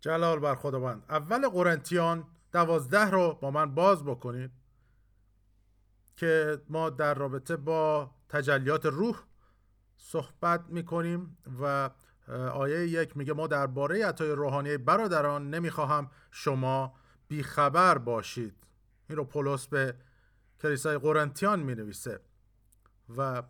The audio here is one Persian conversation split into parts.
جلال بر خداوند. اول قرنتیان دوازده رو با من باز بکنید که ما در رابطه با تجلیات روح صحبت می‌کنیم و آیه یک میگه ما درباره عطای روحانی برادران نمی‌خواهم شما بیخبر باشید. این رو پولس به کلیسای قرنتیان می نویسه و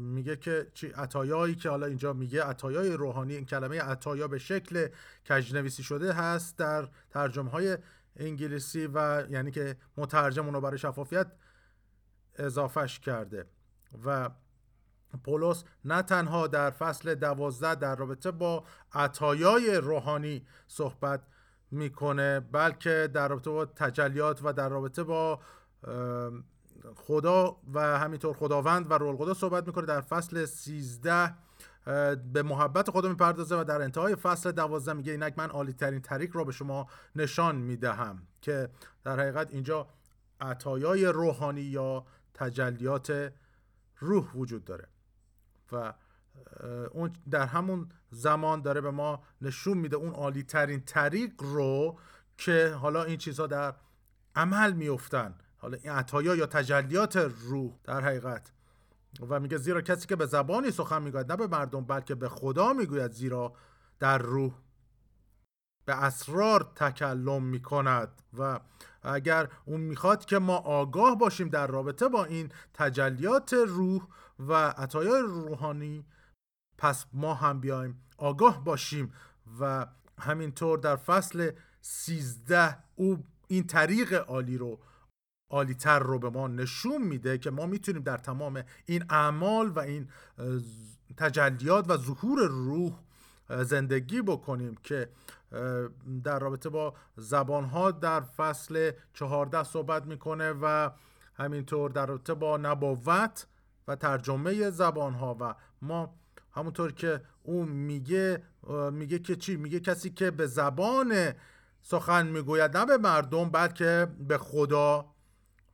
میگه که چی؟ عطایایی که حالا اینجا میگه عطایای روحانی این کلمه عطایا به شکل کجنویسی شده هست در ترجمه های انگلیسی و یعنی که مترجم اونو برای شفافیت اضافهش کرده. و پولس نه تنها در فصل دوازده در رابطه با عطایای روحانی صحبت می‌کنه بلکه در رابطه با تجلیات و در رابطه با خدا و همینطور خداوند و رول خدا صحبت می‌کنه در فصل 13 به محبت خدا می‌پردازه و در انتهای فصل 12 میگه اینک من عالی ترین طریق را به شما نشان می‌دهم که در حقیقت اینجا عطایای روحانی یا تجلیات روح وجود داره و اون در همون زمان داره به ما نشون میده اون عالی ترین طریق رو که حالا این چیزها در عمل میفتن حالا این عطایا یا تجلیات روح در حقیقت. و میگه زیرا کسی که به زبانی سخن می‌گوید نه به مردم بلکه به خدا می‌گوید زیرا در روح به اسرار تکلم می‌کند. و اگر اون می‌خواد که ما آگاه باشیم در رابطه با این تجلیات روح و عطایای روحانی پس ما هم بیایم آگاه باشیم. و همینطور در فصل 13 او این طریق عالی رو عالیتر رو به ما نشون میده که ما می‌تونیم در تمام این اعمال و این تجلیات و ظهور روح زندگی بکنیم که در رابطه با زبانها در فصل چهارده صحبت می‌کنه و همینطور در رابطه با نبوت و ترجمه زبانها و ما همونطور که اون میگه میگه که چی؟ میگه کسی که به زبان سخن می‌گوید نه به مردم بلکه به خدا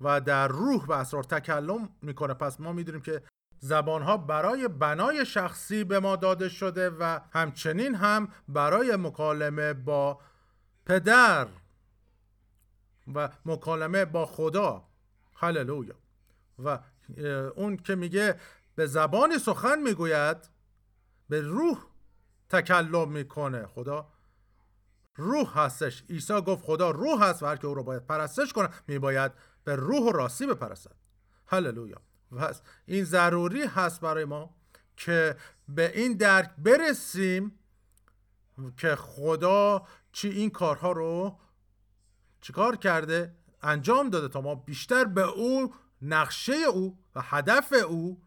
و در روح و اسرار تکلم می‌کنه. پس ما می‌دونیم که زبان ها برای بنای شخصی به ما داده شده و همچنین هم برای مکالمه با پدر و مکالمه با خدا. هللویا. و اون که میگه به زبانی سخن می‌گوید به روح تکلم می‌کنه. خدا روح هستش. عیسی گفت خدا روح هست و هر که او رو باید پرستش کنه میباید به روح و راستی بپرستد هللویا. پس این ضروری هست برای ما که به این درک برسیم که خدا چی این کارها رو چیکار کرده انجام داده تا ما بیشتر به او نقشه او و هدف او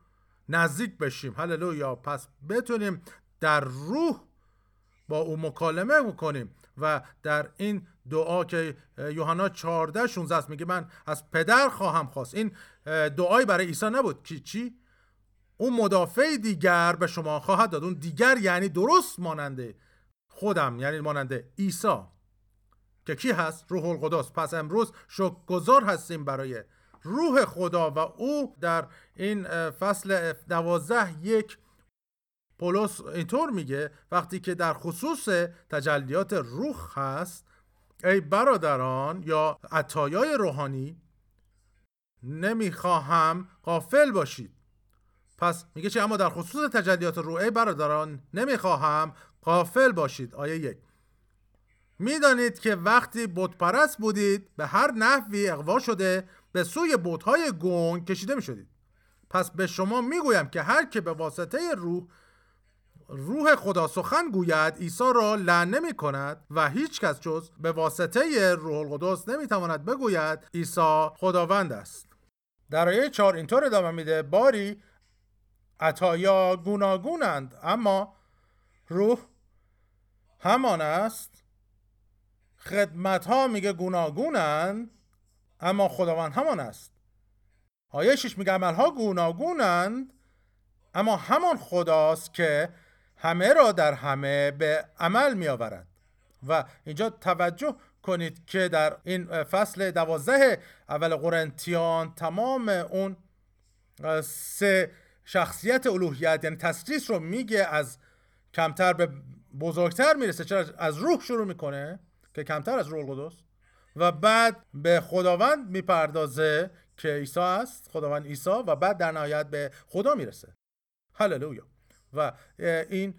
نزدیک بشیم. هللویا. پس بتونیم در روح با او مکالمه بکنیم. و در این دعا که یوحنا 14 16 است میگه من از پدر خواهم خواست. این دعایی برای عیسی نبود. که چی؟ اون مدافع دیگر به شما خواهد داد. اون دیگر یعنی درست ماننده خودم یعنی ماننده عیسی. که کی هست؟ روح القدس. پس امروز گذار هستیم برای روح خدا و او در این فصل دوازده یک پولس اینطور میگه وقتی که در خصوص تجلیات روح هست ای برادران یا عطایای روحانی نمی‌خواهم قافل باشید. پس میگه چه اما در خصوص تجلیات روح ای برادران نمی‌خواهم قافل باشید. آیه یک. می‌دانید که وقتی بتپرست بودید به هر نحوی اقوا شده به سوی بودهای گنگ کشیده می‌شدید. پس به شما می‌گویم که هر که به واسطه روح روح خدا سخن گوید عیسی را لعن نمی کند و هیچ کس جز به واسطه روح القدس نمی تواند بگوید عیسی خداوند است. در آیه چهار اینطور ادامه میده باری عطایا گوناگونند اما روح همان است. خدمت ها میگه گوناگونند اما خداوند همان است. آیه شش میگه عمل ها گوناگونند اما همان خداست که همه را در همه به عمل می آورد و اینجا توجه کنید که در این فصل دوازده اول قرنتیان تمام اون سه شخصیت الوهیت یعنی تسلیس رو میگه از کمتر به بزرگتر می‌رسه. چرا؟ از روح شروع می‌کنه که کمتر از روح القدس. و بعد به خداوند می‌پردازه که عیسی است خداوند عیسی و بعد در نهایت به خدا می‌رسه. هللویا. و این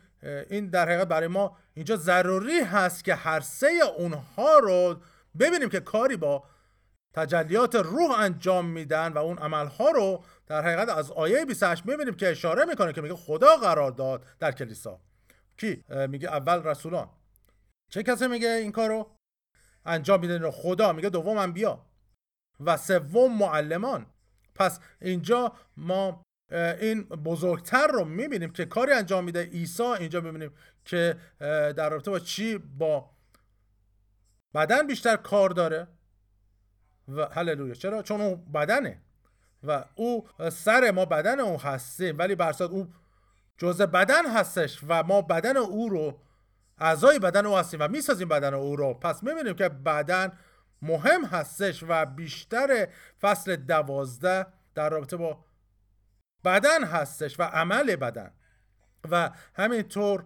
این در حقیقت برای ما اینجا ضروری هست که هر سه اونها رو ببینیم که کاری با تجلیات روح انجام میدن و اون عملها رو در حقیقت از آیه 28 می‌بینیم که اشاره می‌کنه که میگه خدا قرار داد در کلیسا. کی؟ میگه اول رسولان. چه کسی میگه این کارو انجام میده رو خدا. میگه دوم انبیا و سوم معلمان. پس اینجا ما این بزرگتر رو می‌بینیم که کاری انجام میده عیسی اینجا می‌بینیم که در رابطه با چی؟ با بدن بیشتر کار داره و هللویا. چرا؟ چون او بدنه و او سر ما بدن او هستیم ولی برصد او جزء بدن هستش و ما بدن او رو اعضای بدن او هستیم و می‌سازیم بدن او رو. پس می‌بینیم که بدن مهم هستش و بیشتر فصل دوازده در رابطه با بدن هستش و عمل بدن. و همینطور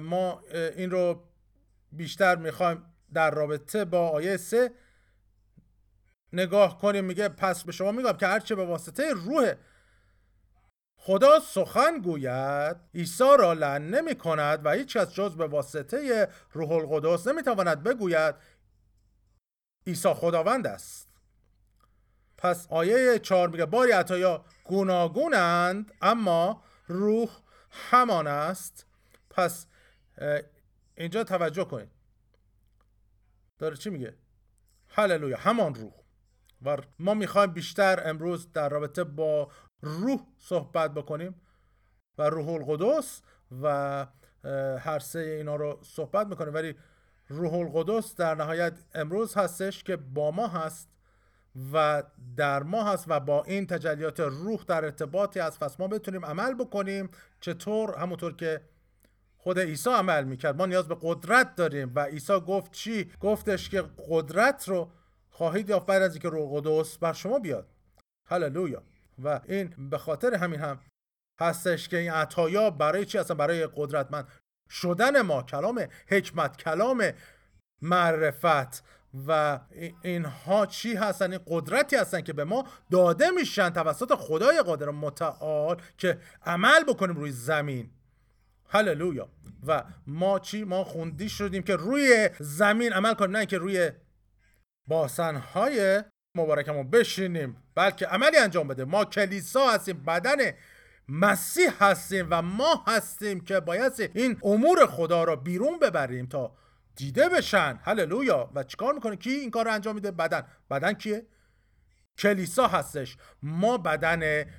ما این رو بیشتر می‌خوایم در رابطه با آیه سه نگاه کنیم. میگه پس به شما میگم که هرچه به واسطه روح خدا سخن گوید عیسی را لعن نمی کند و هیچ کس جز به واسطه روح القدس نمی‌تواند بگوید عیسی خداوند است. پس آیه چهار میگه باری عطایا گوناگونند اما روح همان است. پس اینجا توجه کنید. داره چی میگه؟ هللویا همان روح. و ما می‌خوایم بیشتر امروز در رابطه با روح صحبت بکنیم و روح القدس و هر سه اینا رو صحبت می‌کنیم. ولی روح القدس در نهایت امروز هستش که با ما هست. و در ما هست و با این تجلیات روح در ارتباطی هست. پس ما بتونیم عمل بکنیم چطور؟ همونطور که خود عیسی عمل می‌کرد. ما نیاز به قدرت داریم. و عیسی گفت چی؟ گفتش که قدرت رو خواهید یافت بعد از اینکه روح قدس بر شما بیاد. هللویا. و این به خاطر همین هم هستش که این عطایا برای چی اصلا برای قدرتمند شدن ما. کلام حکمت کلام معرفت. و اینها چی هستن؟ این قدرتی هستن که به ما داده میشن توسط خدای قادر متعال که عمل بکنیم روی زمین. هللویا. و ما چی؟ ما خوندی شدیم که روی زمین عمل کنیم نه که روی باسنهای مبارکمون بشینیم بلکه عملی انجام بده. ما کلیسا هستیم بدن مسیح هستیم و ما هستیم که باید این امور خدا را بیرون ببریم تا دیده بشن. هللویا. و چیکار می‌کنه؟ کی این کار رو انجام میده؟ بدن. بدن کیه؟ کلیسا هستش. ما بدن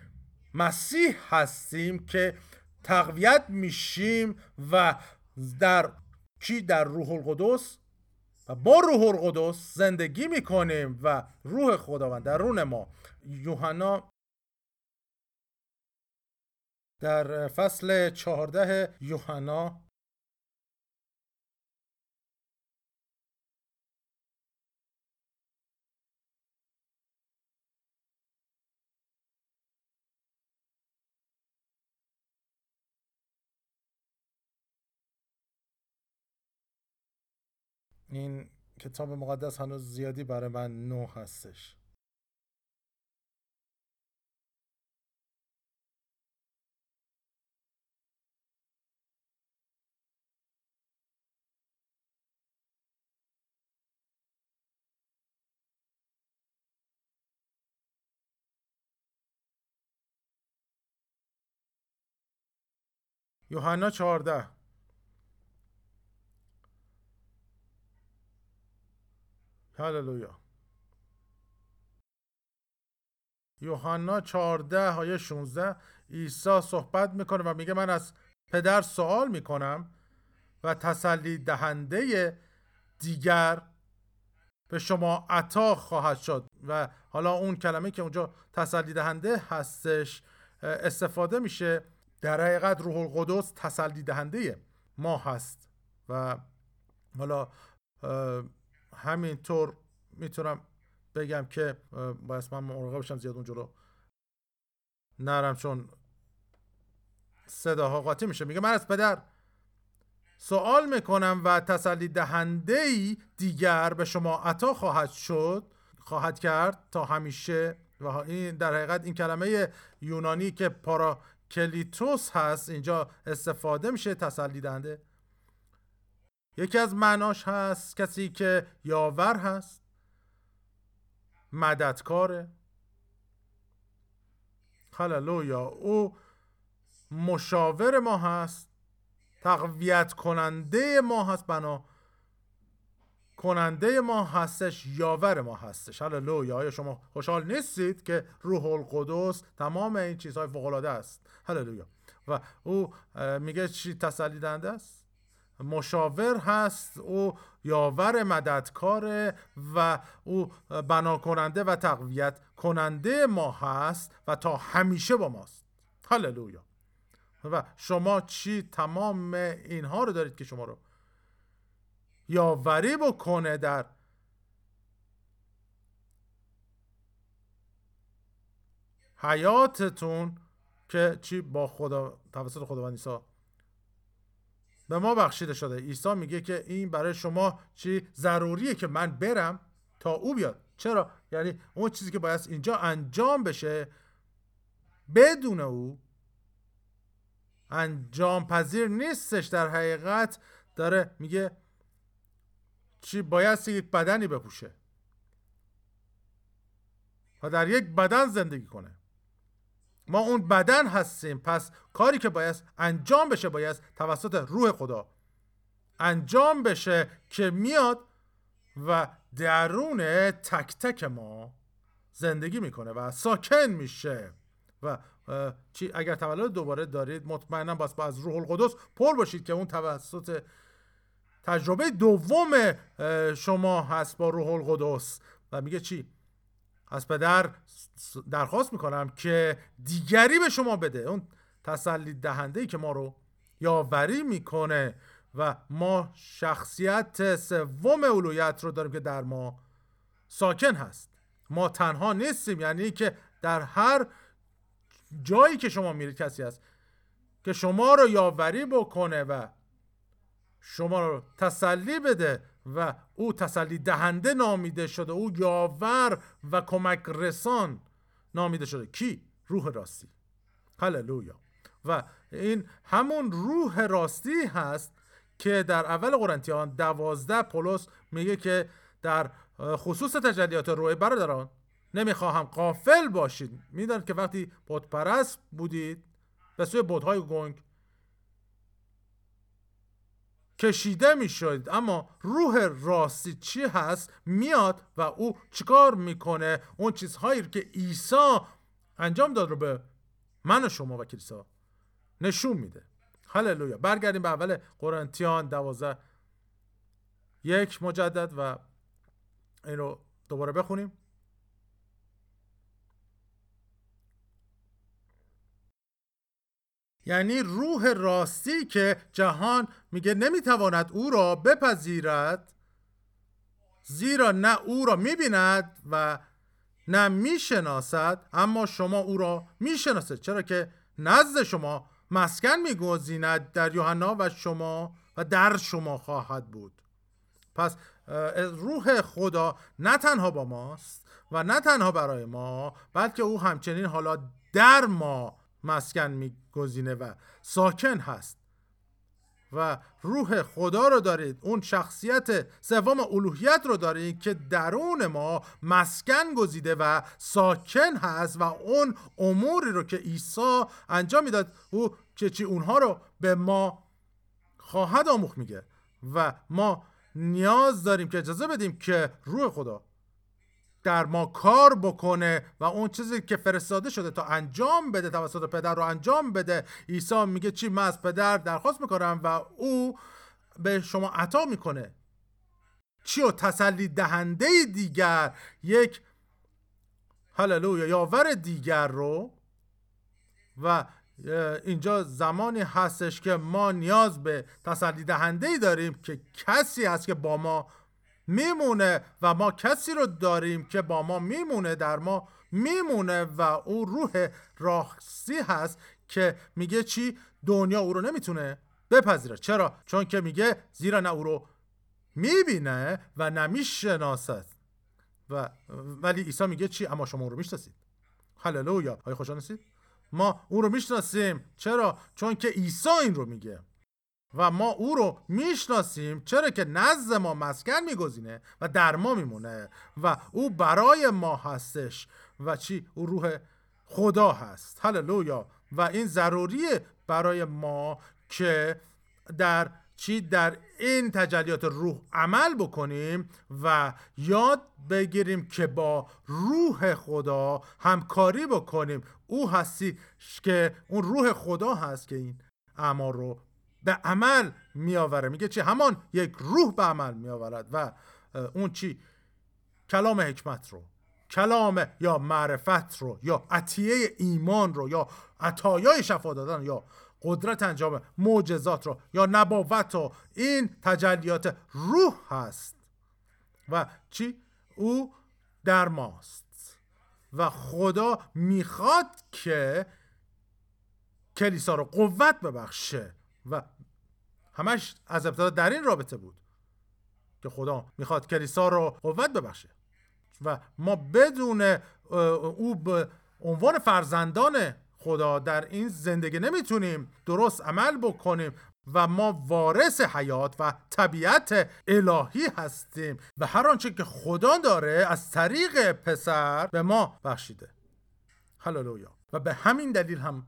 مسیح هستیم که تقویت میشیم و در کی؟ در روح القدس. و با روح القدس زندگی می‌کنیم و روح خداوند درون ما. یوحنا در فصل چهارده یوحنا این کتاب مقدس هنوز زیادی برای من نو هستش. یوحنا 14 هللویا یوحنا 14 های 16 عیسی صحبت می‌کنه و میگه من از پدر سوال می‌کنم و تسلی دهنده دیگر به شما عطا خواهد شد و حالا اون کلمه که اونجا تسلی دهنده هستش استفاده میشه. در حقیقت روح القدس تسلی دهنده ما هست و حالا همینطور می‌تونم بگم که باید من مراقب بشم زیاد اونجا رو نرم چون صداها قاطی میشه. میگه من از پدر سوال می‌کنم و تسلی دهنده دیگر به شما عطا خواهد شد خواهد کرد تا همیشه. و این در حقیقت این کلمه یونانی که پاراکلیتوس هست اینجا استفاده میشه تسلی دهنده. یکی از معناش هست کسی که یاور هست. مددکاره. هللویا. او مشاور ما هست. تقویت کننده ما هست بنا کننده ما هستش یاور ما هستش. هللویا. آیا شما خوشحال نیستید که روح القدس تمام این چیزهای فوق العاده است؟ هللویا. و او میگه چی تسلی دهنده است؟ مشاور هست او یاور مددکار و او بنا کننده و تقویت کننده ما هست و تا همیشه با ماست. هللویا! و شما چی تمام اینها رو دارید که شما رو یاوری بکنه در حیاتتون که چی با خدا توسط خداوند عیسی به ما بخشیده شده. عیسی میگه که این برای شما چی ضروریه که من برم تا او بیاد. چرا؟ یعنی اون چیزی که باید اینجا انجام بشه بدون او انجام پذیر نیستش. در حقیقت داره میگه چی باید یک بدنی بپوشه و در یک بدن زندگی کنه. ما اون بدن هستیم. پس کاری که باید انجام بشه باید توسط روح خدا. انجام بشه که میاد و درون تک تک ما زندگی می‌کنه و ساکن میشه. و چی اگر تولد دوباره دارید مطمئنا باز با از روح القدس پر باشید که اون توسط تجربه دوم شما هست با روح القدس. و میگه چی؟ از پدر درخواست می‌کنم که دیگری به شما بده. اون تسلی دهنده ای که ما رو یاوری می‌کنه و ما شخصیت سوم اولویت رو داریم که در ما ساکن هست. ما تنها نیستیم یعنی که در هر جایی که شما میرید کسی هست که شما رو یاوری بکنه و شما رو تسلی بده. و او تسلی دهنده نامیده شده. او یاور و کمک رسان نامیده شده. کی؟ روح راستی. هللویا. و این همون روح راستی هست که در اول قرنتیان دوازده پولس میگه که در خصوص تجلیات روح برادران نمی‌خواهم قافل باشید. می‌دانید که وقتی بودپرست بودید به سوی بودهای گنگ کشیده می‌شد. اما روح راستی چی هست؟ میاد و او چیکار می‌کنه؟ اون چیزهایی که عیسی انجام داد رو به من و شما و کلیسا نشون میده. هللویا. برگردیم به اول قرنتیان دوازه یک مجدد و این رو دوباره بخونیم. یعنی روح راستی که جهان میگه نمی‌تواند او را بپذیرد زیرا نه او را می‌بیند و نه می‌شناسد اما شما او را می‌شناسید. چرا که نزد شما مسکن میگزیند در یوحنا و شما و در شما خواهد بود. پس روح خدا نه تنها با ماست و نه تنها برای ما بلکه او همچنین حالا در ما مسکن میگزینه و ساکن هست. و روح خدا رو دارید. اون شخصیت سوم الوهیت رو دارید که درون ما مسکن گزیده و ساکن هست و اون اموری رو که عیسی انجام می‌داد او که چی اونها رو به ما خواهد آموخ میگه. و ما نیاز داریم که اجازه بدیم که روح خدا در ما کار بکنه و اون چیزی که فرستاده شده تا انجام بده توسط پدر رو انجام بده. عیسی میگه چی؟ من از پدر درخواست می‌کنم و او به شما عطا می‌کنه. چی و تسلی دهنده دیگر یک هللویا یاور دیگر رو. و اینجا زمانی هستش که ما نیاز به تسلی دهنده داریم که کسی هست که با ما میمونه و ما کسی رو داریم که با ما میمونه در ما میمونه و او روح راستی هست که میگه چی؟ دنیا او رو نمی‌تونه بپذیره. چرا؟ چون که میگه زیرا نه او رو می‌بینه و نمی‌شناسد و ولی عیسی میگه چی؟ اما شما او رو می‌شناسید. هللویا. آیا هستید ما او رو می‌شناسیم. چرا؟ چون که عیسی این رو میگه. و ما او رو می‌شناسیم. چرا که نزد ما مسکن میگزینه و در ما میمونه و او برای ما هستش و چی؟ او روح خدا هست. هللویا. و این ضروریه برای ما که در چی؟ در این تجلیات روح عمل بکنیم و یاد بگیریم که با روح خدا همکاری بکنیم. او هستی که اون روح خدا هست که این اعمال رو به عمل میآوره. میگه چی؟ همان یک روح به عمل میآورد و اون چی؟ کلام حکمت رو کلام یا معرفت رو یا عطیه ایمان رو یا عطایای شفا دادن یا قدرت انجام معجزات رو یا نبوت رو. این تجلیات روح هست. و چی؟ او در ماست. و خدا می‌خواد که کلیسا رو قوت ببخشه و همش از ابتدا در این رابطه بود که خدا می‌خواد کلیسا رو قوت ببخشه. و ما بدون او به عنوان فرزندان خدا در این زندگی نمی‌تونیم درست عمل بکنیم و ما وارث حیات و طبیعت الهی هستیم و هر آنچه که خدا داره از طریق پسر به ما بخشیده. هللویا. و به همین دلیل هم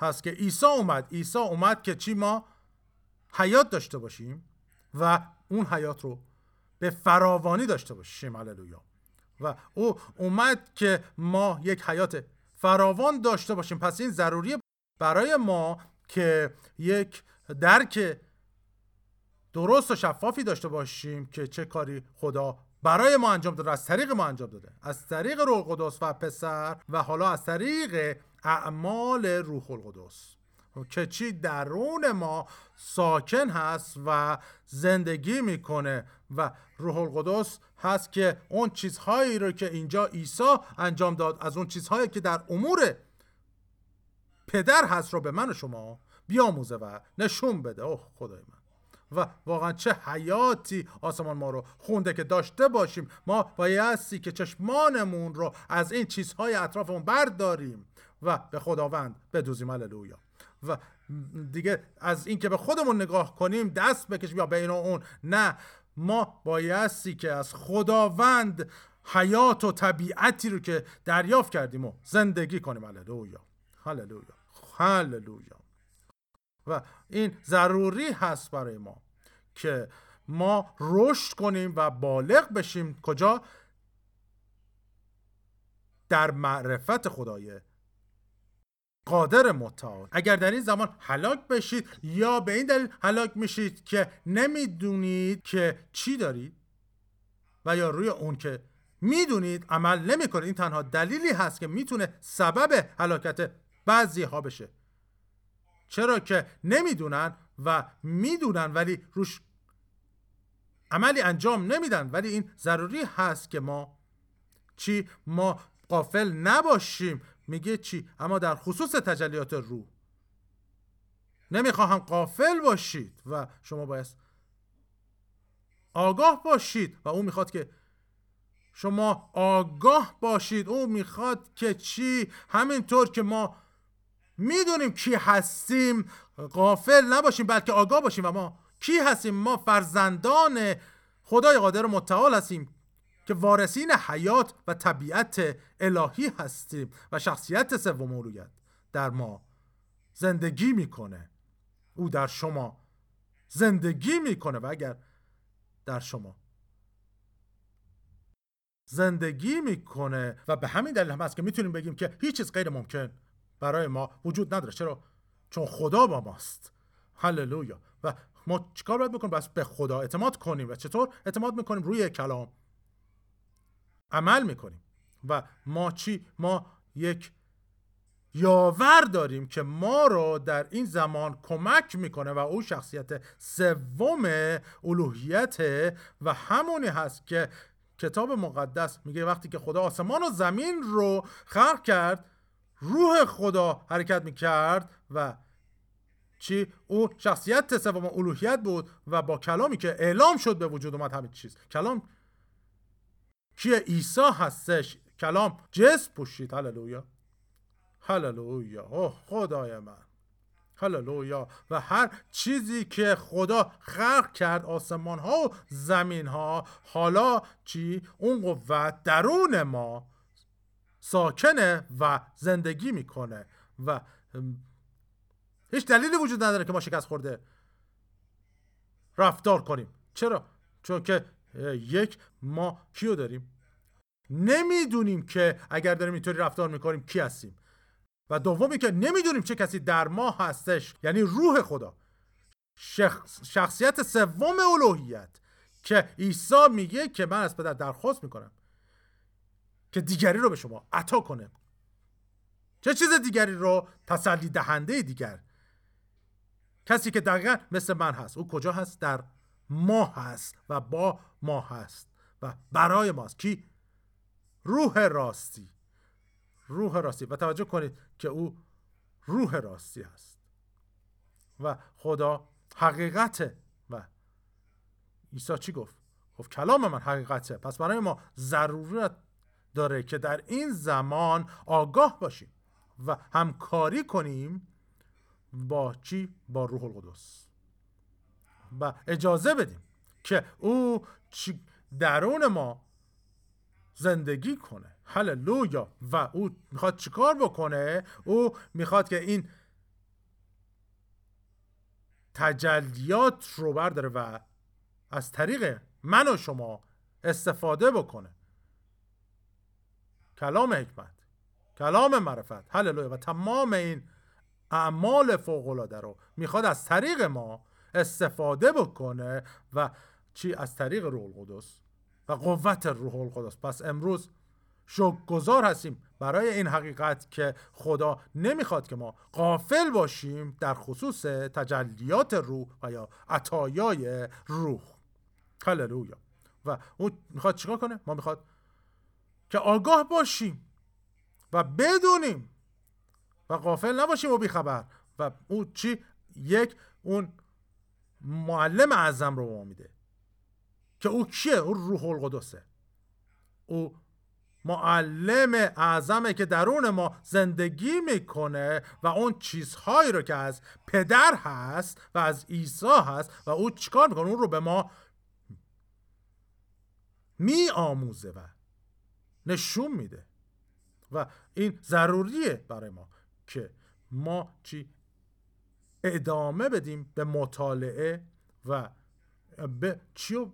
هست که عیسی اومد. عیسی اومد که چی ما؟ حیات داشته باشیم و اون حیات رو به فراوانی داشته باشیم. هللویا. و او اومد که ما یک حیات فراوان داشته باشیم. پس این ضروریه برای ما که یک درک درست و شفافی داشته باشیم که چه کاری خدا برای ما انجام داده از طریق ما انجام داده. از طریق روح القدس و پسر و حالا از طریق اعمال روح القدس. که چی درون ما ساکن هست و زندگی می‌کنه و روح القدس هست که اون چیزهایی رو که اینجا عیسی انجام داد از اون چیزهایی که در امور پدر هست رو به من و شما بیاموزه و نشون بده. اوه خدای من. و واقعا چه حیاتی آسمان ما رو خونده که داشته باشیم. ما بایستی که چشمانمون رو از این چیزهای اطرافمون برداریم و به خداوند بدوزیم. هللویا. و دیگه از اینکه به خودمون نگاه کنیم دست بکشیم یا بین اون. نه ما بایستی که از خداوند حیات و طبیعتی رو که دریافت کردیم و زندگی کنیم. هللویا. هللویا. هللویا. و این ضروری هست برای ما که ما رشد کنیم و بالغ بشیم. کجا؟ در معرفت خدای قادر متعال. اگر در این زمان هلاک بشید یا به این دلیل هلاک میشید که نمی‌دونید که چی دارید و یا روی اون که می‌دونید عمل نمی‌کنید این تنها دلیلی هست که می‌تونه سبب هلاکت بعضی ها بشه. چرا که نمی‌دونن و می‌دونن ولی روش عملی انجام نمیدن. ولی این ضروری هست که ما چی؟ ما قافل نباشیم. میگه چی؟ اما در خصوص تجلیات روح. نمی‌خواهم قافل باشید و شما باید آگاه باشید و او می‌خواد که شما آگاه باشید. او می‌خواد که چی؟ همینطور که ما می‌دونیم کی هستیم قافل نباشیم بلکه آگاه باشیم و ما کی هستیم؟ ما فرزندان خدای قادر متعال هستیم. که وارثین حیات و طبیعت الهی هستیم و شخصیت سوم الوهیت در ما زندگی می‌کنه. او در شما زندگی می‌کنه و اگر در شما زندگی می‌کنه و به همین دلیل هم هست که می‌تونیم بگیم که هیچ چیز غیر ممکن برای ما وجود نداره. چرا؟ چون خدا با ماست. هللویا. و ما چیکار باید بکنیم؟ بس به خدا اعتماد کنیم. و چطور اعتماد می‌کنیم؟ روی کلام. عمل می‌کنیم. و ما چی؟ ما یک یاور داریم که ما رو در این زمان کمک می‌کنه و او شخصیت سوم الوهیت و همونی هست که کتاب مقدس میگه وقتی که خدا آسمان و زمین رو خلق کرد روح خدا حرکت می‌کرد و چی؟ او شخصیت سوم الوهیت بود و با کلامی که اعلام شد به وجود اومد همین چیز. کلام کیه عیسی هستش؟ کلام جسم پوشید. هللویا. هللویا. اوه خدای من. هللویا. و هر چیزی که خدا خلق کرد آسمان ها و زمین ها حالا چی؟ اون قوت درون ما ساکنه و زندگی می‌کنه. و هیچ دلیلی وجود نداره که ما شکست خورده. رفتار کنیم. چرا؟ چون که یک ما کیو داریم؟ نمی‌دونیم که اگر داریم اینطوری رفتار می‌کنیم کی هستیم. و دومی که نمی‌دونیم چه کسی در ما هستش یعنی روح خدا. شخص، شخصیت سوم الوهیت که عیسی میگه که من از پدر درخواست می‌کنم که دیگری رو به شما عطا کنه. چه چیز دیگری رو؟ تسلی دهنده دیگر. کسی که دقیقا مثل من هست. او کجا هست؟ در ما هست و با ما هست و برای ماست. کی؟ روح راستی. روح راستی. و توجه کنید که او روح راستی هست و خدا حقیقته و عیسی چی گفت؟ گفت کلام من حقیقته پس برای ما ضرورت داره که در این زمان آگاه باشیم و همکاری کنیم با چی؟ با روح القدس. و اجازه بدیم که او درون ما زندگی کنه. هللویا. و او می‌خواد چیکار بکنه؟ او می‌خواد که این تجلیات رو برداره و از طریق من و شما استفاده بکنه. کلام حکمت کلام معرفت. هللویا. و تمام این اعمال فوق العاده رو می‌خواد از طریق ما استفاده بکنه و چی؟ از طریق روح القدس و قوت روح القدس. پس امروز گذار هستیم برای این حقیقت که خدا نمی‌خواد که ما قافل باشیم در خصوص تجلیات روح و یا عطایای روح. هللویا. و اون می‌خواد چیکار کنه؟ ما می‌خواد که آگاه باشیم و بدونیم و قافل نباشیم و بیخبر. و اون چی؟ یک اون معلم اعظم رو ما میده. که او کیه؟ او روح القدسه. او معلم اعظمه که درون ما زندگی می‌کنه و اون چیزهایی رو که از پدر هست و از عیسی هست و او چیکار می‌کنه؟ اون رو به ما می آموزه و نشون میده. و این ضروریه برای ما که ما چی ادامه بدیم به مطالعه و به چی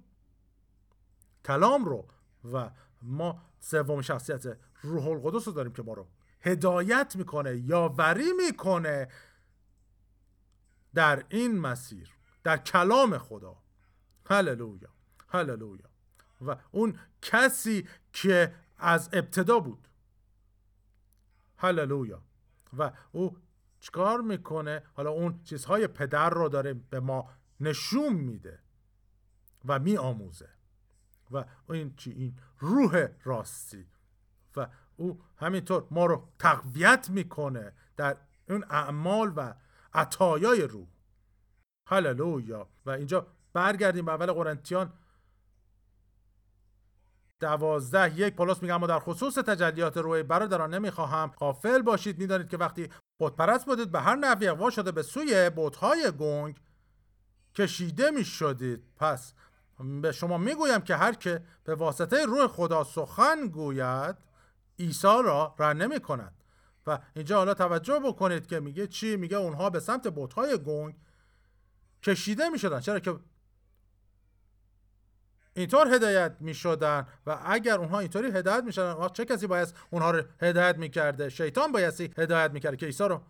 کلام رو و ما سوم شخصیت روح القدس رو داریم که ما رو هدایت می‌کنه یاوری می‌کنه در این مسیر در کلام خدا. هللویا هللویا. و اون کسی که از ابتدا بود. هللویا. و او چکار می‌کنه؟ حالا اون چیزهای پدر رو داره به ما نشون میده و میآموزه. و این چی؟ این روح راستی. و او همینطور ما رو تقویت می‌کنه در اون اعمال و عطایای روح. هللویا. و اینجا برگردیم به اول قرنتیان دوازده یک پولس میگه اما در خصوص تجلیات روح برادران نمی‌خواهم. قافل باشید می‌دانید که وقتی بتپرست بودید به هر نحوی اقوا شده به سوی بتهای گنگ کشیده می‌شدید. پس به شما می‌گویم که هر که به واسطه روح خدا سخن گوید عیسی را رد نمی کند و اینجا حالا توجه بکنید که میگه چی؟ میگه اونها به سمت بتهای گنگ کشیده می شدن چرا که اینطور هدایت می شدن و اگر اونها اینطوری هدایت می شدن چه کسی باید اونها رو هدایت می کرده شیطان بایستی هدایت می کرده که عیسی رو.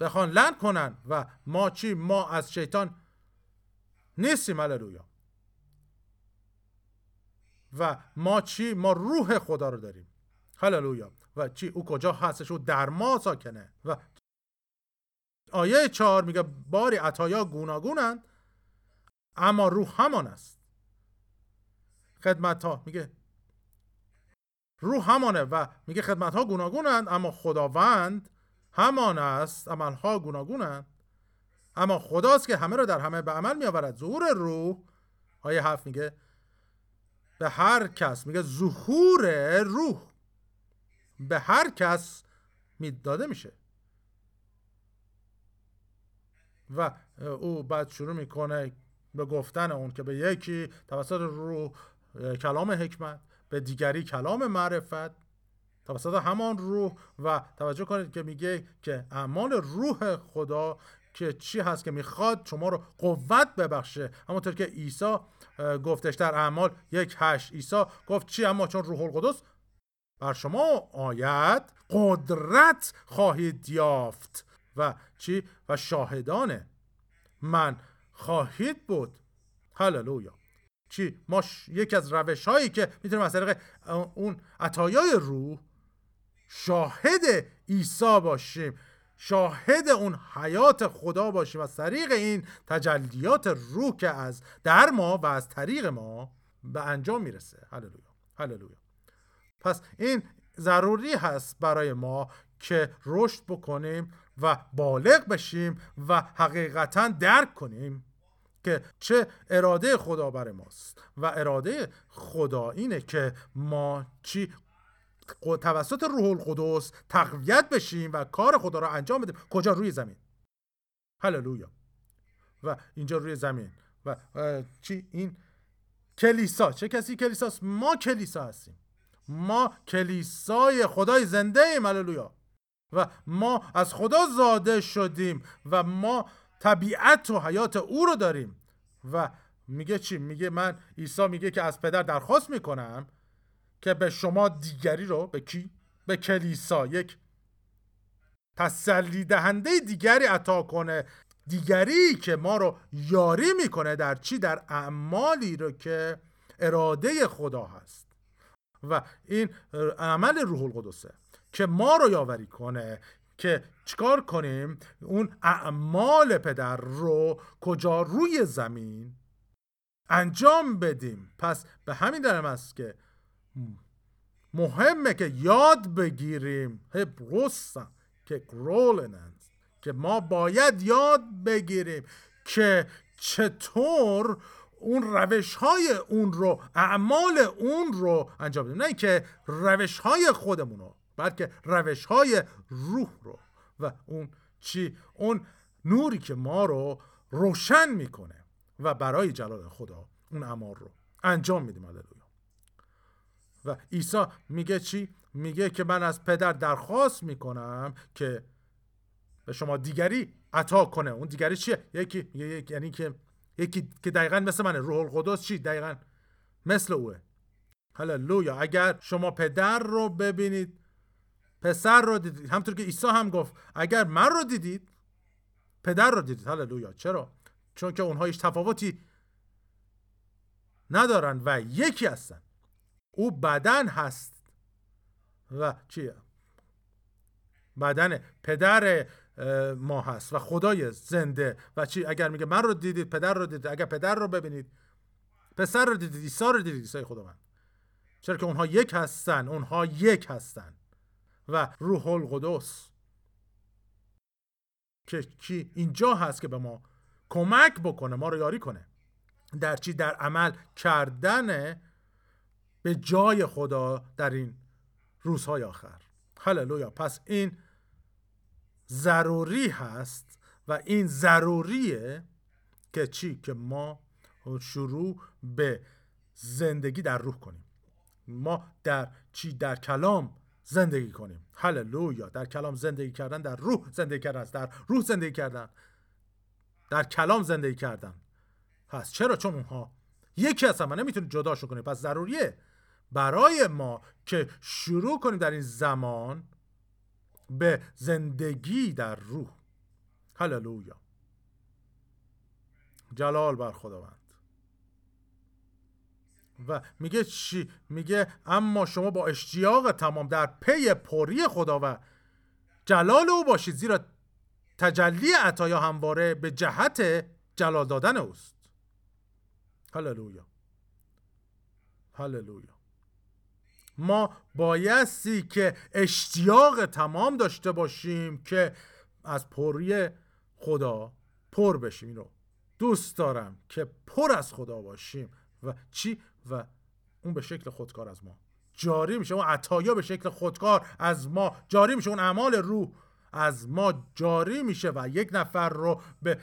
بخوان لند کنن و ما چی؟ ما از شیطان نیستیم هللویا. و ما چی؟ ما روح خدا رو داریم. هللویا. و چی؟ او کجا هستش؟ او در ما ساکنه. و آیه چهار میگه باری عطایا گوناگونند اما روح همان است. خدمت ها میگه روح همانه و میگه خدمت ها گوناگونند اما خداوند همان است عملها گوناگونند. اما خداست که همه رو در همه به عمل می آورد ظهور روح آیه هفت میگه به هر کس میگه ظهور روح به هر کس داده میشه. و او بعد شروع می‌کنه به گفتن اون که به یکی توسط روح کلام حکمت به دیگری کلام معرفت توسط همان روح و توجه کنید که میگه که اعمال روح خدا که چی هست که می‌خواد شما رو قوت ببخشه. همونطور که عیسی گفتش در اعمال یک هشت عیسی گفت چی؟ اما چون روح القدس بر شما آید قدرت خواهید یافت. و چی؟ و شاهدان من خواهید بود. هللویا. چی؟ ما یکی از روش هایی که می‌تونیم از طریق اون عطایای روح شاهد عیسی باشیم شاهد اون حیات خدا باشیم از طریق این تجلیات روح که از در ما و از طریق ما به انجام می‌رسه. هللویا. هللویا. پس این ضروری هست برای ما که رشد بکنیم و بالغ بشیم و حقیقتا درک کنیم که چه اراده خدا برای ماست و اراده خدا اینه که ما چی توسط روح القدس تقویت بشیم و کار خدا را انجام بدیم. کجا؟ روی زمین. هللویا. و اینجا روی زمین. و چی؟ این کلیسا. چه کسی کلیساست؟ ما کلیسا هستیم. ما کلیسای خدای زنده ایم. هللویا. و ما از خدا زاده شدیم و ما طبیعت و حیات او رو داریم. و میگه چی؟ میگه من عیسی میگه که از پدر درخواست می‌کنم که به شما دیگری رو به کی؟ به کلیسا. یک تسلی دهنده دیگری عطا کنه. دیگری که ما رو یاری می‌کنه در چی؟ در اعمالی رو که اراده خدا هست. و این عمل روح القدسه. که ما رو یاوری کنه که چیکار کنیم؟ اون اعمال پدر رو کجا؟ روی زمین انجام بدیم. پس به همین درم است که مهمه که یاد بگیریم. هبروسا که گرولنند که ما باید یاد بگیریم که چطور اون روش های اون رو اعمال اون رو انجام بدیم. نه که روش های خودمون رو بلکه روش های روح رو و اون چی؟ اون نوری که ما رو روشن می‌کنه و برای جلال خدا اون اعمال رو انجام میدیم. هللویا. و عیسی میگه چی؟ میگه که من از پدر درخواست می‌کنم که به شما دیگری عطا کنه. اون دیگری چیه؟ یکی یعنی که یکی که دقیقا مثل منه. روح القدس چی؟ دقیقا مثل اوه. هللویا. اگر شما پدر رو ببینید پسر رو دیدید همطور که عیسی هم گفت اگر من رو دیدید پدر رو دیدید. هللویا. چرا؟ چون که اونها هیچ تفاوتی ندارن و یکی هستن. او بدن هست. و چیه بدن پدر ما هست و خدای زنده. و چی؟ اگر میگه من رو دیدید پدر رو دیدید. اگر پدر رو ببینید پسر رو دیدید عیسی رو دیدید عیسی خداوند. چرا که اونها یک هستن. اونها یک هستن. و روح القدس. که کی اینجا هست که به ما کمک بکنه ما رو یاری کنه. در چی؟ در عمل کردن به جای خدا در این روزهای آخر. هللویا. پس این ضروری هست و این ضروریه که چی؟ که ما شروع به زندگی در روح کنیم. ما در چی؟ در کلام زندگی کنیم. هللویا. در کلام زندگی کردن در روح زندگی کردن است. در روح زندگی کردن. در کلام زندگی کردن پس چرا؟ چون اونها یکی هستن و نمی‌تونید جداشون کنید پس ضروریه برای ما که شروع کنیم در این زمان به زندگی در روح. هللویا. جلال بر خداوند. و میگه چی؟ میگه اما شما با اشتیاق تمام در پی پری خدا و جلال او باشید زیرا تجلی عطایا همواره به جهت جلال دادن اوست. هللویا. هللویا. ما بایستی که اشتیاق تمام داشته باشیم که از پری خدا پر بشیم. اینو دوست دارم که پر از خدا باشیم. و چی؟ و اون به شکل خودکار از ما. جاری میشه. اون عطایا به شکل خودکار از ما. جاری میشه. اون اعمال روح از ما. جاری میشه و یک نفر رو به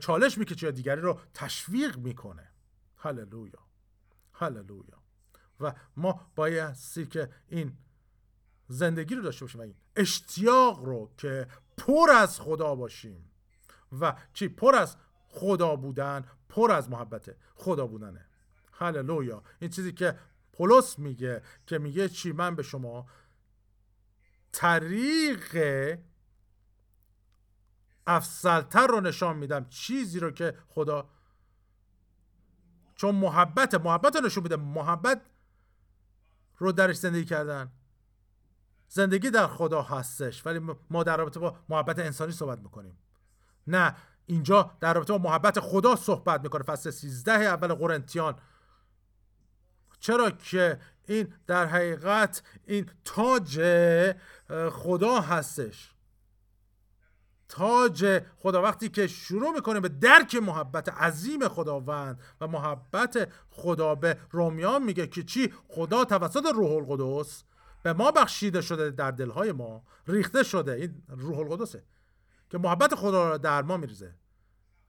چالش می‌کشه یا دیگری رو تشویق می‌کنه. هللویا. هللویا. و ما بایستی که این زندگی رو داشته باشیم و این اشتیاق رو که پر از خدا باشیم. و چی؟ پر از خدا بودن پر از محبت خدا بودنه. هللویا این چیزی که پولس میگه که میگه چی؟ من به شما طریق افضلتر رو نشان میدم چیزی رو که خدا چون محبت محبت رو نشون میده. محبت رو درش زندگی کردن. زندگی در خدا هستش ولی ما در رابطه با محبت انسانی صحبت می‌کنیم. نه اینجا در رابطه با محبت خدا صحبت می‌کنه. فصل 13 اول قرنتیان. چرا که این در حقیقت این تاج خدا هستش. تاج خدا وقتی که شروع می‌کنه به درک محبت عظیم خداوند و محبت خدا به رومیان میگه که چی؟ خدا توسط روح القدس به ما بخشیده شده در دلهای ما ریخته شده. این روح القدسه که محبت خدا را در ما میریزه.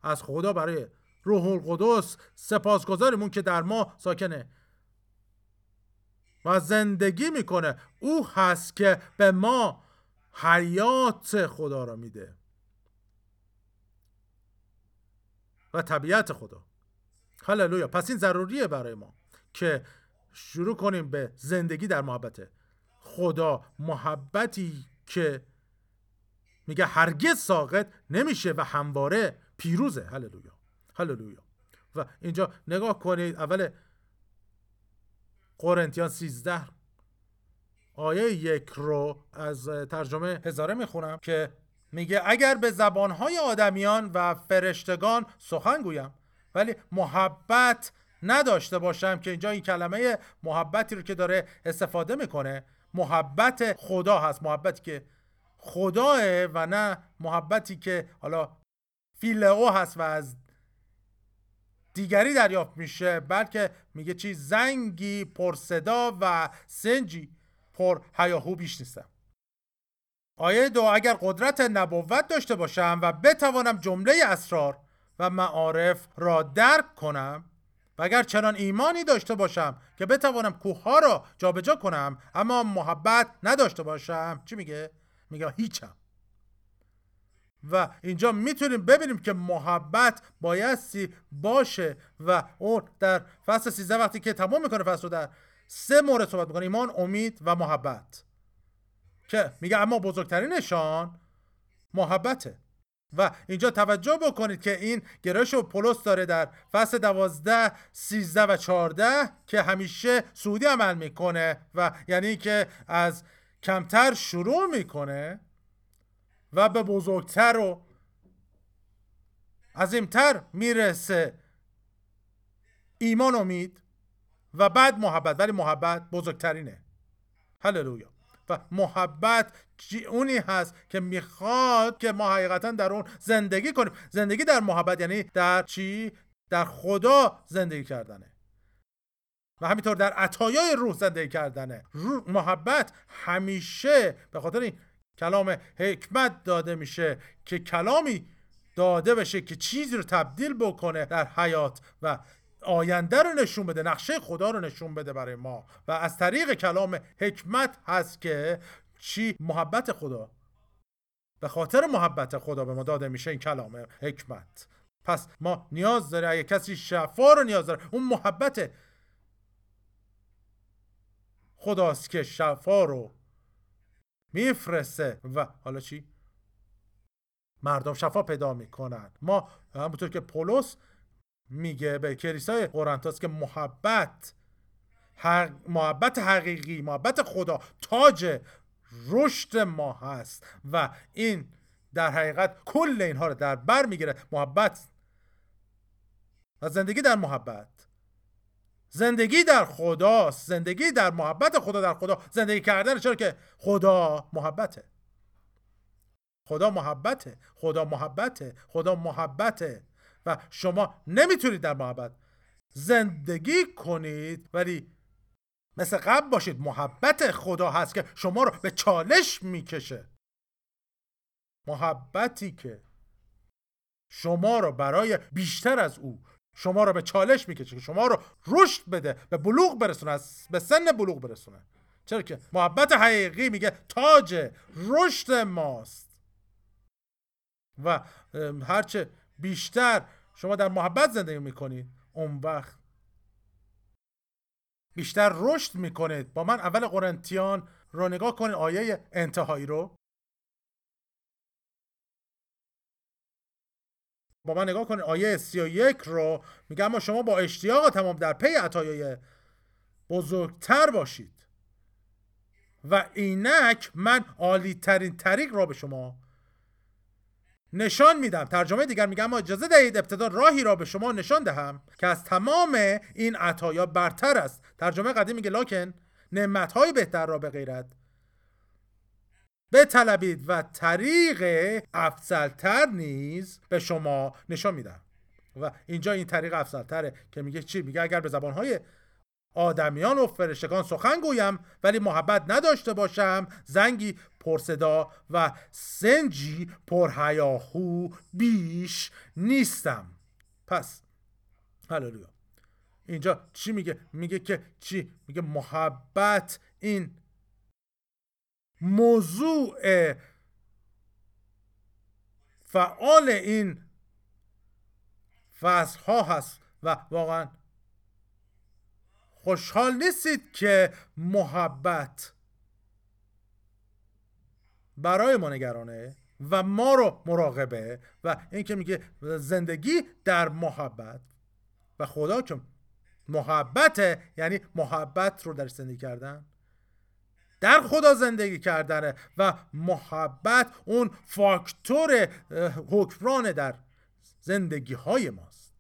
از خدا برای روح القدس سپاسگزاریم که در ما ساکنه. و زندگی می‌کنه. او هست که به ما حیات خدا را میده. و طبیعت خدا. هللویا. پس این ضروریه برای ما که شروع کنیم به زندگی در محبت. خدا محبتی که میگه هرگز ساقط نمیشه و همواره پیروزه. هللویا. هللویا. و اینجا نگاه کنید اول قرنتیان 13 آیه یک رو از ترجمه هزاره می‌خونم که میگه اگر به زبانهای آدمیان و فرشتگان سخن گویم ولی محبت نداشته باشم که اینجا این کلمه محبتی رو که داره استفاده می‌کنه محبت خدا هست محبتی که خداه و نه محبتی که حالا فیلئو هست و از دیگری دریافت میشه بلکه میگه چی؟ زنگی پر صدا و سنجی پر هیاهو بیش نیستم. آیه دو اگر قدرت نبوت داشته باشم و بتوانم جمله اسرار و معارف را درک کنم و اگر چنان ایمانی داشته باشم که بتوانم کوه ها را جابجا کنم اما محبت نداشته باشم چی میگه؟ میگه هیچم. و اینجا می‌تونیم ببینیم که محبت بایستی باشه و اون در فصل 13 وقتی که تمام می‌کنه فصل رو در سه مورد صحبت می‌کنه ایمان امید و محبت. که میگه اما بزرگترینشان محبته. و اینجا توجه بکنید که این گرایش و پولس داره در فصل دوازده سیزده و چارده که همیشه سعودی عمل می‌کنه و یعنی که از کمتر شروع می‌کنه و به بزرگتر و عظیمتر می‌رسه ایمان امید و بعد محبت. ولی محبت بزرگترینه. هللویا. و محبت اونی هست که می‌خواد که ما حقیقتا در اون زندگی کنیم. زندگی در محبت یعنی در چی؟ در خدا زندگی کردنه. و همینطور در عطایای روح زندگی کردنه. محبت همیشه به خاطر این کلام حکمت داده میشه که کلامی داده بشه که چیزی رو تبدیل بکنه در حیات و آینده رو نشون بده نقشه خدا رو نشون بده برای ما. و از طریق کلام حکمت هست که چی؟ محبت خدا. به خاطر محبت خدا به ما داده میشه این کلام حکمت. پس ما نیاز داره اگه کسی شفا رو نیاز داره اون محبت خداست که شفا رو میفرسته و حالا چی؟ مردم شفا پیدا می‌کنن. ما همونطور که پولس میگه به کلیسای قرنتاس که محبت حق... محبت حقیقی محبت خدا تاج رشد ما هست و این در حقیقت کل اینها رو در بر می‌گیره. محبت و زندگی در محبت. زندگی در خداست. زندگی در محبت خدا در خدا. زندگی کردن چرا که خدا محبته. خدا محبته. خدا محبته. خدا محبته. و شما نمی‌تونید در محبت زندگی کنید ولی مثل قبل باشید. محبت خدا هست که شما رو به چالش می‌کشه. محبتی که شما رو برای بیشتر از او شما رو به چالش می‌کشه که شما رو رشد بده به بلوغ برسونه به سن بلوغ برسونه. چرا که محبت حقیقی میگه تاج رشد ماست. و هرچه بیشتر شما در محبت زندگی می‌کنید اون وقت بیشتر رشد می‌کنید. با من اول قرنتیان رو نگاه کنید آیه انتهایی رو. با من نگاه کنید آیه 31 رو میگه اما شما با اشتیاق تمام در پی عطایای بزرگتر باشید. و اینک من عالی ترین طریق را به شما نشان میدم. ترجمه دیگر میگم اما اجازه دهید ابتدا راهی را به شما نشان دهم که از تمام این عطایا برتر است. ترجمه قدیم میگه لاکن نعمتهای بهتر را به غیرت بطلبید و طریق افضلتر نیز به شما نشان میدم. و اینجا این طریق افضلتره که میگه چی؟ میگه اگر به زبانهای آدمیان و فرشتگان سخن گویم ولی محبت نداشته باشم زنگی پرصدا و سنجی پرهیاهو بیش نیستم. پس هللویا. اینجا چی میگه؟ میگه که چی؟ میگه محبت این موضوع فعال این فصل ها هست و واقعا خوشحال نیستید که محبت برای ما نگرانه و ما رو مراقبه و اینکه میگه زندگی در محبت و خدا که محبته یعنی محبت رو در زندگی کردن؟ در خدا زندگی کردنه و محبت اون فاکتور حکمران در زندگی های ماست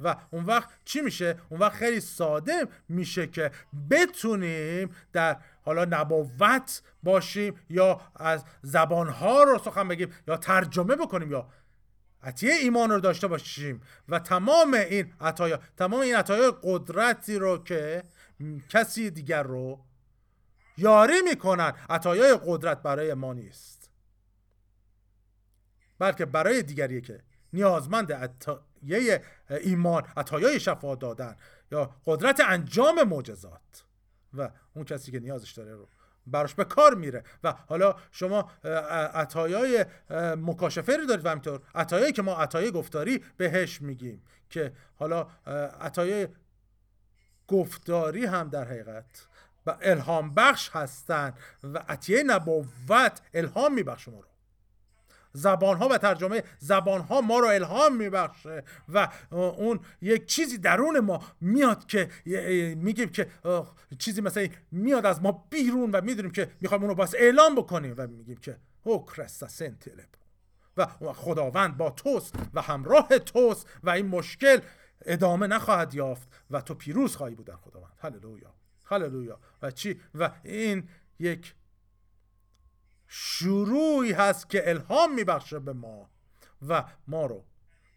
و اون وقت چی میشه؟ اون وقت خیلی ساده میشه که بتونیم در حالا نبوت باشیم یا از زبانها رو سخن بگیم یا ترجمه بکنیم یا عطیه ایمان رو داشته باشیم و تمام این عطایا تمام این عطایا قدرتی رو که کسی دیگر رو یاری می‌کنن عطایای قدرت برای ما نیست. بلکه برای دیگریه که نیازمند عطایه ایمان عطایای شفا دادن یا قدرت انجام معجزات. و اون کسی که نیازش داره رو براش به کار میره. و حالا شما عطایای مکاشفه رو دارید و همینطور عطایایی که ما عطای گفتاری بهش میگیم که حالا عطایای گفتاری هم در حقیقت و الهام بخش هستند و عطیه نبوت الهام میبخشه ما رو. زبان ها و ترجمه زبان ها ما رو الهام میبخشه و اون یک چیزی درون ما میاد که میگیم که چیزی مثلا میاد از ما بیرون و می‌دونیم که می‌خوایم اون رو باز اعلام بکنیم و میگیم که او کرستا سنتلب و خداوند با توست و همراه توست و این مشکل ادامه نخواهد یافت و تو پیروز خواهی بود در خداوند. هللویا. هللویا و چی؟ و این یک شروعی هست که الهام میبخشه به ما و ما رو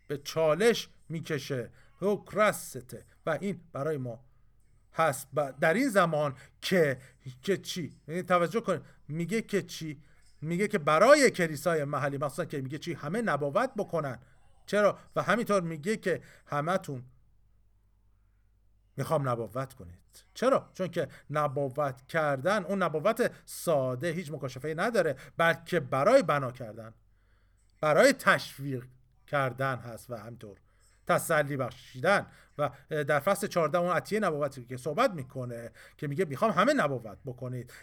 به چالش می‌کشه. هوکرسته و این برای ما هست. در این زمان که که چی؟ یعنی توجه کنید. میگه که چی؟ میگه که برای کلیسای محلی مثلا که میگه چی؟ همه نبوت بکنن. چرا؟ و همینطور میگه که همتون می‌خوام نبوت کنید. چرا؟ چون که نبوت کردن اون نبوت ساده هیچ مکاشفه نداره بلکه برای بنا کردن. برای تشویق کردن هست و همطور تسلی بخشیدن. و در فصل 14 اون عطیه نبوتی که صحبت می‌کنه که میگه می‌خوام همه نبوت بکنید.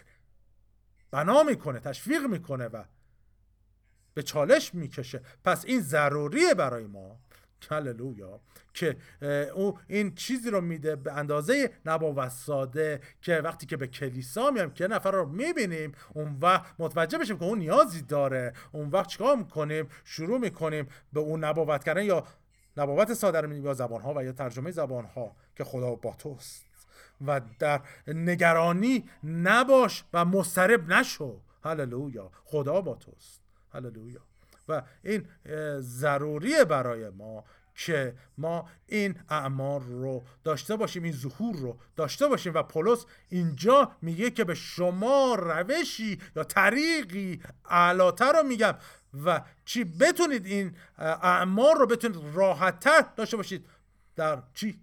بنا می‌کنه تشویق می‌کنه و به چالش می‌کشه. پس این ضروریه برای ما. هللویا که او این چیزی رو میده به اندازه نبوت ساده که وقتی که به کلیسا میام که نفر رو می‌بینیم اون وقت متوجه بشیم که اون نیازی داره. اون وقت چیکار می‌کنیم؟ شروع می‌کنیم به اون نبوت کردن یا نبوت ساده رو یا زبان ها و یا ترجمه زبان ها که خدا با توست. و در نگرانی نباش و مضطرب نشو. هللویا خدا با توست. هللویا و این ضروریه برای ما که ما این اعمار رو داشته باشیم این ظهور رو داشته باشیم. و پولس اینجا میگه که به شما روشی یا طریقی اعلاتر رو میگم. و چی بتونید این اعمار رو بتونید راحتتر داشته باشید؟ در چی؟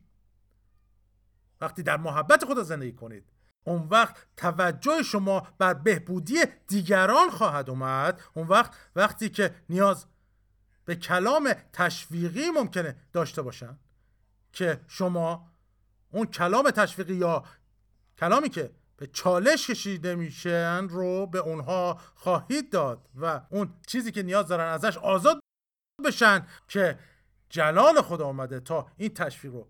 وقتی در محبت خدا زندگی کنید. اون وقت توجه شما بر بهبودی دیگران خواهد اومد. اون وقت وقتی که نیاز به کلام تشویقی ممکنه داشته باشن که شما اون کلام تشویقی یا کلامی که به چالش کشیده میشن رو به اونها خواهید داد و اون چیزی که نیاز دارن ازش آزاد بشن که جلال خدا آمده تا این تشویق رو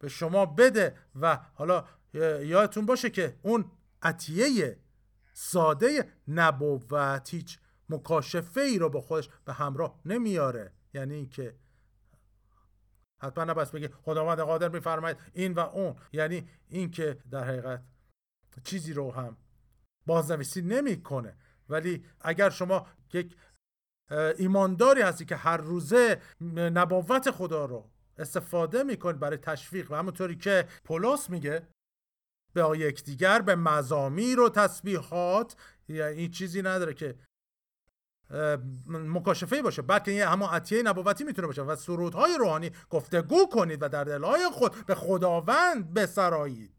به شما بده و حالا یادتون باشه که اون عطیه ساده نبوت هیچ مکاشفه ای رو با خودش به همراه نمیاره. یعنی اینکه حتما نباید بگه خداوند قادر میفرماید این و اون. یعنی اینکه در حقیقت چیزی رو هم بازنویسی نمی‌کنه. ولی اگر شما یک ایمانداری هستی که هر روزه نبوت خدا رو استفاده می‌کنید برای تشویق و همونطوری که پولس میگه به یکدیگر به مزامیر و تسبیحات یعنی این چیزی نداره که مکاشفه باشه بلکه یه همون عطیه نبوتی می‌تونه باشه و سرودهای روحانی گفتگو کنید و در دلهای خود به خداوند بسرایید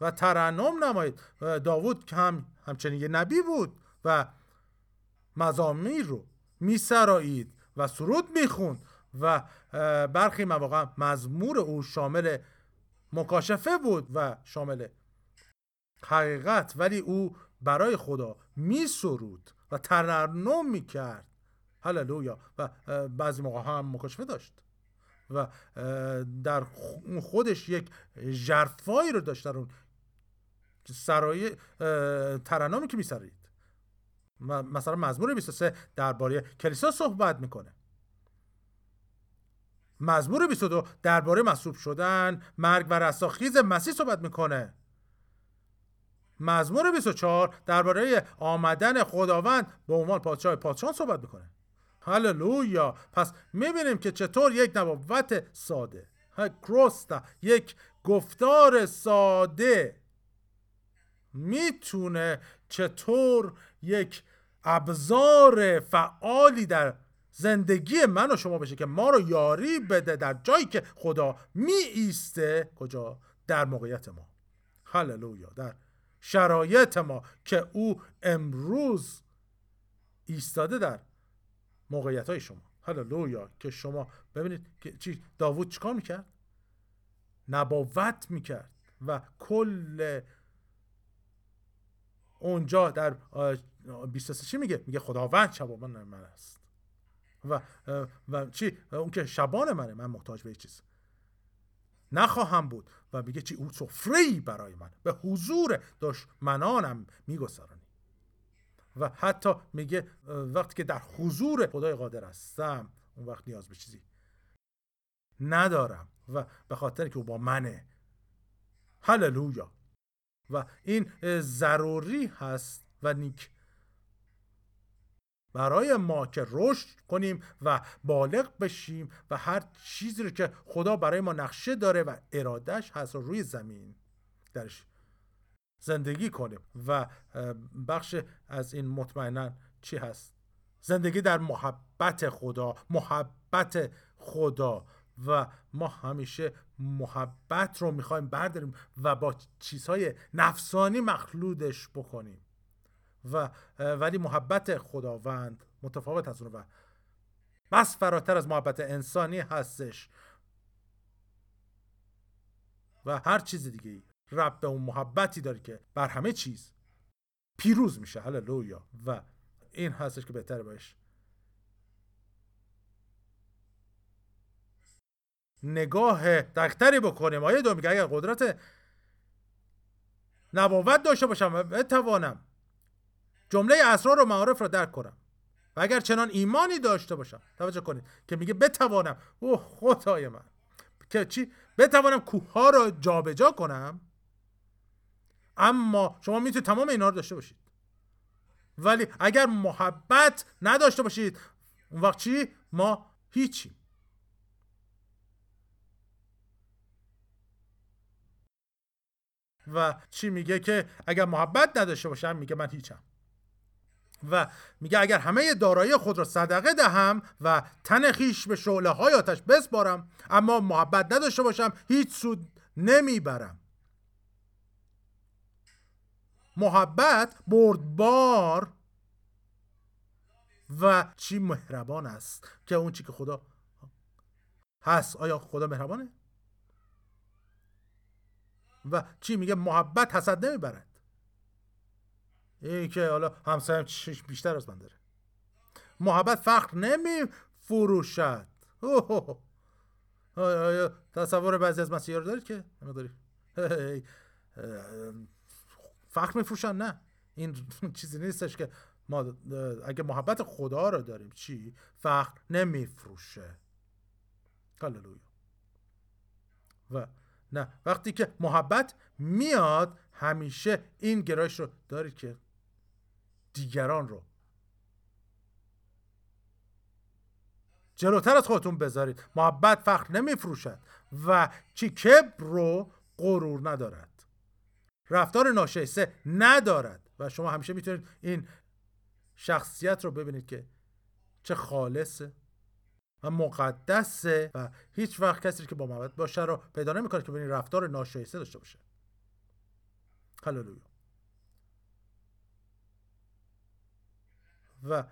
و ترنم نمایید. داوود که هم همچنین یه نبی بود و مزامیر رو میسرایید و سرود می‌خوند و برخی مواقع مزمور او شامل مکاشفه بود و شامل حقیقت ولی او برای خدا می سرود و ترنم می کرد هللویا. و بعضی موقع هم مکاشفه داشت. و در خودش یک جرفایی رو داشت در اون سرای ترنمی که می سرید مثلا مزمور 23 درباره کلیسا صحبت می‌کنه. مزمور 22 درباره مصلوب شدن مرگ و رستاخیز مسیح صحبت می‌کنه. مزمور 24 درباره آمدن خداوند به عنوان پادشاه پادشاه صحبت می‌کنه. هللویا! پس می‌بینیم که چطور یک نبوت ساده کروستا یک گفتار ساده می‌تونه چطور یک ابزار فعالی در زندگی من و شما بشه که ما رو یاری بده در جایی که خدا می ایسته کجا؟ در موقعیت ما. هللویا. در شرایط ما که او امروز ایستاده در موقعیت های شما. هللویا. که شما ببینید که چی؟ داوود چیکار می‌کرد؟ نبوت می‌کرد و کل اونجا در 23 چی میگه؟ میگه خداوند شبابان من است. و و چی؟ اون که شبان منه من محتاج به چیز. نخواهم بود. و میگه چی؟ او سفره برای من. به حضور دشمنانم میگذرانی. و حتی میگه وقتی که در حضور خدای قادر هستم اون وقت نیاز به چیزی ندارم. و به خاطر که او با منه. هللویا. و این ضروری هست و نیک برای ما که رشد کنیم و بالغ بشیم و هر چیزی رو که خدا برای ما نقشه داره و ارادش هست روی زمین درش زندگی کنیم. و بخش از این مطمئنا چی هست؟ زندگی در محبت خدا محبت خدا. و ما همیشه محبت رو می‌خوایم برداریم و با چیزهای نفسانی مخلودش بکنیم. و ولی محبت خداوند متفاوت از و. بس فراتر از محبت انسانی هستش. و هر چیز دیگه ای. رب به اون محبتی داره که بر همه چیز پیروز میشه. هللویا. و این هستش که بهتر باش نگاه دقیقتری بکنیم. آیه دو میگه اگر قدرت نبوت داشته باشم بتوانم جمله اسرار و معارف را درک کنم. و اگر چنان ایمانی داشته باشم توجه کنید که میگه بتوانم او خدای من. که چی؟ بتوانم کوه ها را جابجا کنم؟ اما شما می‌تونید تمام اینا رو داشته باشید. ولی اگر محبت نداشته باشید اون وقت چی؟ ما هیچیم. و چی میگه که اگر محبت نداشته باشم میگه من هیچم. و میگه اگر همه دارایی خود را صدقه دهم و تن خیش به شعله های آتش بسپارم اما محبت نداشته باشم هیچ سود نمی‌برم. محبت بردبار و چی مهربان است که اون چی که خدا هست. آیا خدا مهربانه؟ و چی میگه؟ محبت حسد نمی‌برد. این که حالا همسرم بیشتر از من داره. محبت فقر نمی فروشد آیا تصور بعضی از مسیحا رو دارید که؟ داری فقر میفروشن؟ نه. این چیزی نیستش که ما اگه محبت خدا رو داریم چی؟ فقر نمیفروشه. هللویا. و نه وقتی که محبت میاد همیشه این گرایش رو دارید که دیگران رو. جلوتر از خودتون بذارید. محبت فخر نمیفروشد و چی کبر رو غرور ندارد. رفتار ناشایسته ندارد و شما همیشه می‌تونید این شخصیت رو ببینید که چه خالصه و مقدسه و هیچ وقت کسی که با محبت باشه رو پیدا نمی‌کنه که ببینید رفتار ناشایسته داشته باشه. هللویا. و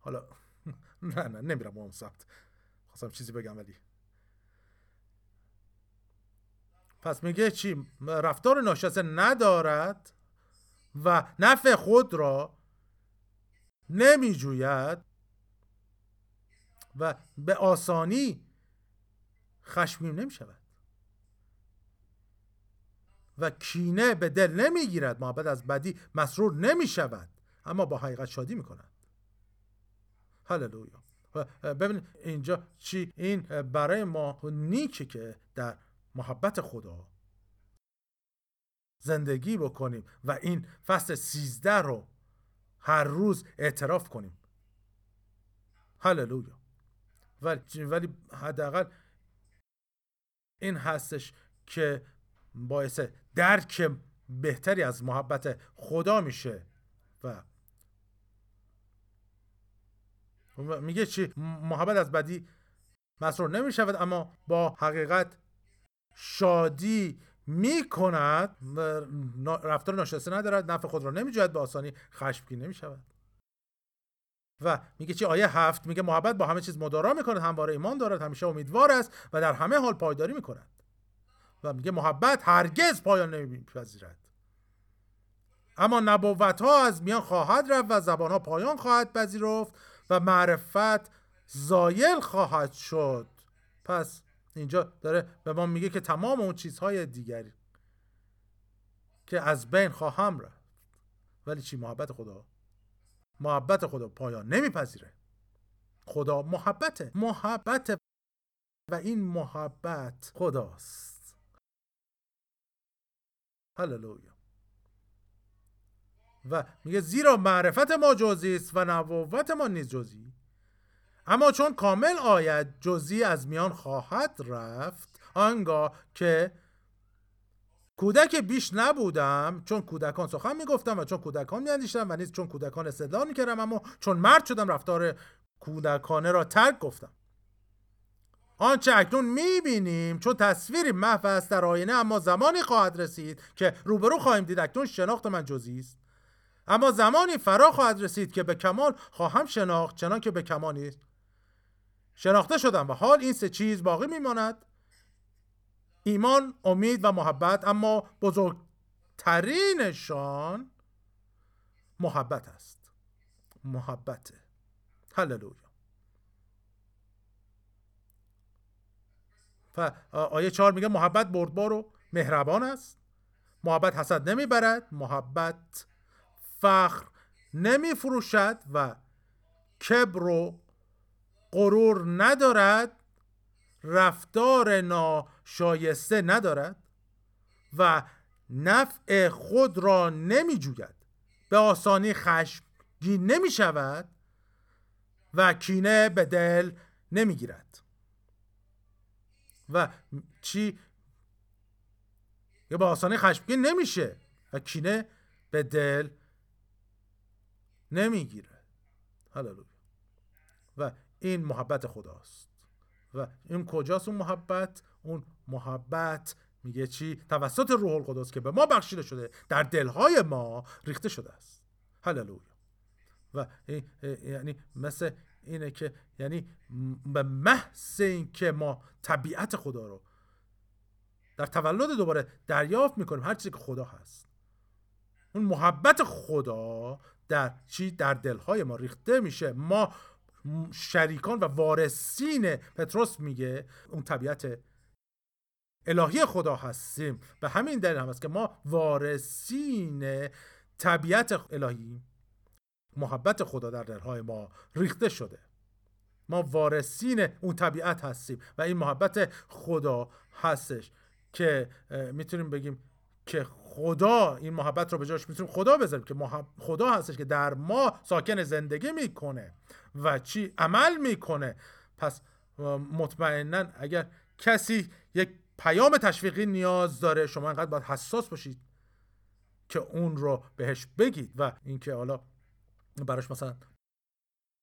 حالا نه نه نمیرم اون سمت. خواستم چیزی بگم ولی. پس میگه چی؟ رفتار ناشایسته ندارد و نفع خود را نمیجوید و به آسانی خشمگین نمی شود و کینه به دل نمی‌گیرد محبت از بدی مسرور نمی شود اما با حقیقت شادی می کند هللویا ببین اینجا چی؟ این برای ما نیکه که در محبت خدا زندگی بکنیم و این فصل سیزده رو هر روز اعتراف کنیم. هللویا. ولی ولی حداقل این هستش که باعث درک بهتری از محبت خدا میشه و میگه چی؟ محبت از بدی مسرور نمی شود اما با حقیقت شادی می کند رفتار ناشسته ندارد نفع خود را نمی جوید به آسانی خشمگین نمی شود و میگه چی؟ آیه هفت میگه محبت با همه چیز مدارا می‌کند همواره ایمان دارد همیشه امیدوار است و در همه حال پایداری می‌کند. و میگه محبت هرگز پایان نمیپذیرد. اما نبوت ها از میان خواهد رفت و زبان ها پایان خواهد پذیرفت. و معرفت زایل خواهد شد. پس اینجا داره به ما میگه که تمام اون چیزهای دیگری که از بین خواهم رفت. ولی چی؟ محبت خدا. محبت خدا پایان نمیپذیره. خدا محبته. محبت و این محبت خداست. هللویا. و میگه زیرا معرفت ما جزی است و نبوت ما نیز جزی اما چون کامل آید جزی از میان خواهد رفت. آنگاه که کودک بیش نبودم چون کودکان سخن می‌گفتم و چون کودکان میاندیشتم و نیز چون کودکان استدلال می‌کردم اما چون مرد شدم رفتار کودکانه را ترک گفتم. آنچه اکنون می‌بینیم چون تصویری محو است در آینه اما زمانی خواهد رسید که روبرو خواهیم دید. اکنون شناخت من جزی است. اما زمانی فرا خواهد رسید که به کمال خواهم شناخت چنان که به کمالی شناخته شدم و حال این سه چیز باقی میماند. ایمان امید و محبت اما بزرگترینشان محبت است. محبته هللویا. آیه چهار میگه محبت بردبار و مهربان است. محبت حسد نمی‌برد. محبت فخر نمی فروشد و کبر و غرور ندارد رفتار ناشایسته ندارد و نفع خود را نمی جوید به آسانی خشمگین نمی شود و کینه به دل نمی گیرد و چی؟ یا به آسانی خشمگین نمیشه و کینه به دل نمی‌گیره. هللویا و این محبت خداست. و این کجاست اون محبت؟ اون محبت میگه چی؟ توسط روح القدس که به ما بخشیده شده در دلهای ما ریخته شده است. هللویا و یعنی مثل اینه که یعنی به محض اینکه ما طبیعت خدا رو در تولد دوباره دریافت می‌کنیم هر چیزی که خدا هست. اون محبت خدا در چی در دلهای ما ریخته میشه. ما شریکان و وارثین پتروس میگه اون طبیعت الهی خدا هستیم. به همین دلیل هم است که ما وارثین طبیعت الهی محبت خدا در دلهای ما ریخته شده. ما وارثین اون طبیعت هستیم و این محبت خدا هستش که می‌تونیم بگیم که خدا این محبت رو به جاش می‌تونیم خدا بذاریم که خدا هستش که در ما ساکن زندگی می‌کنه و چی عمل می‌کنه. پس مطمئنا اگر کسی یک پیام تشویقی نیاز داره شما انقدر باید حساس باشید که اون رو بهش بگید و اینکه حالا براش مثلا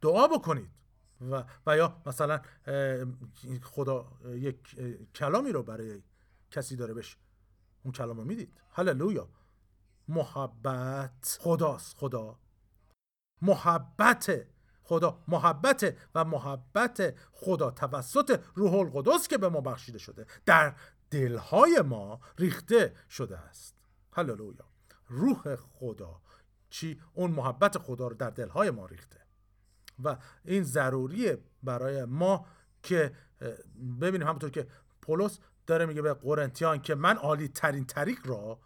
دعا بکنید و, و یا مثلا خدا یک کلامی رو برای کسی داره بشه اون کلام رو می‌دید. هللویا. محبت خداست خدا. محبت خدا محبت و محبت خدا توسط روح القدس که به ما بخشیده شده در دلهای ما ریخته شده است. هللویا. روح خدا. چی؟ اون محبت خدا رو در دلهای ما ریخته. و این ضروریه برای ما که ببینیم همونطور که پولس داره میگه به قرنتیان که من عالی ترین طریق را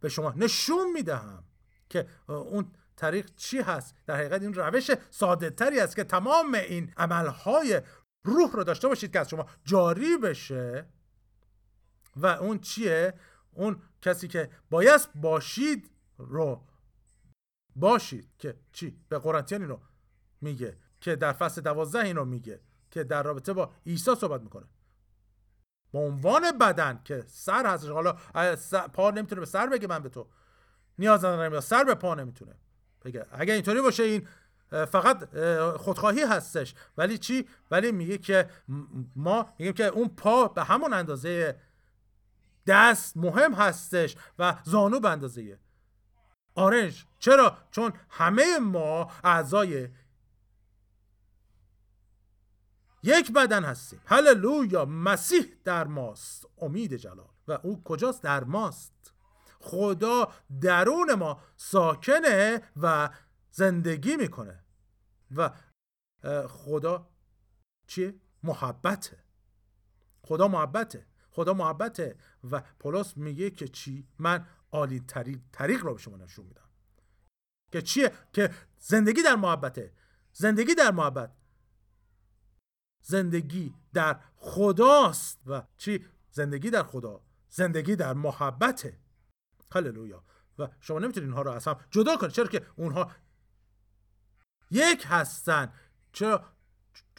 به شما نشون می‌دهم که اون طریق چی هست؟ در حقیقت این روش ساده تری است که تمام این عملهای روح رو داشته باشید که از شما جاری بشه. و اون چیه؟ اون کسی که باید باشید رو باشید که چی؟ به قرنتیان رو میگه که در فصل دوازده این رو میگه که در رابطه با عیسی صحبت می‌کنه. به عنوان بدن که سر هستش. حالا پا نمی‌تونه به سر بگه من به تو نیاز ندارم یا سر به پا نمی‌تونه بگه. اگه اینطوری باشه این فقط خودخواهی هستش. ولی چی؟ ولی میگه که ما میگیم که اون پا به همون اندازه دست مهم هستش و زانو به اندازه آرنج. چرا؟ چون همه ما اعضای یک بدن هستیم. هللویا مسیح در ماست. امید جلال. و او کجاست؟ در ماست. خدا درون ما ساکنه و زندگی می‌کنه. و خدا چیه؟ محبته. خدا محبته. خدا محبته. و پولس میگه که چی؟ من عالی طریق, طریق رو به شما نشون میدم. که چیه؟ که زندگی در محبته. زندگی در محبت. زندگی در خداست. و چی؟ زندگی در خدا. زندگی در محبته. هللویا. و شما نمی‌تونید اینها رو از هم جدا کنید. چرا که اونها یک هستن. چرا؟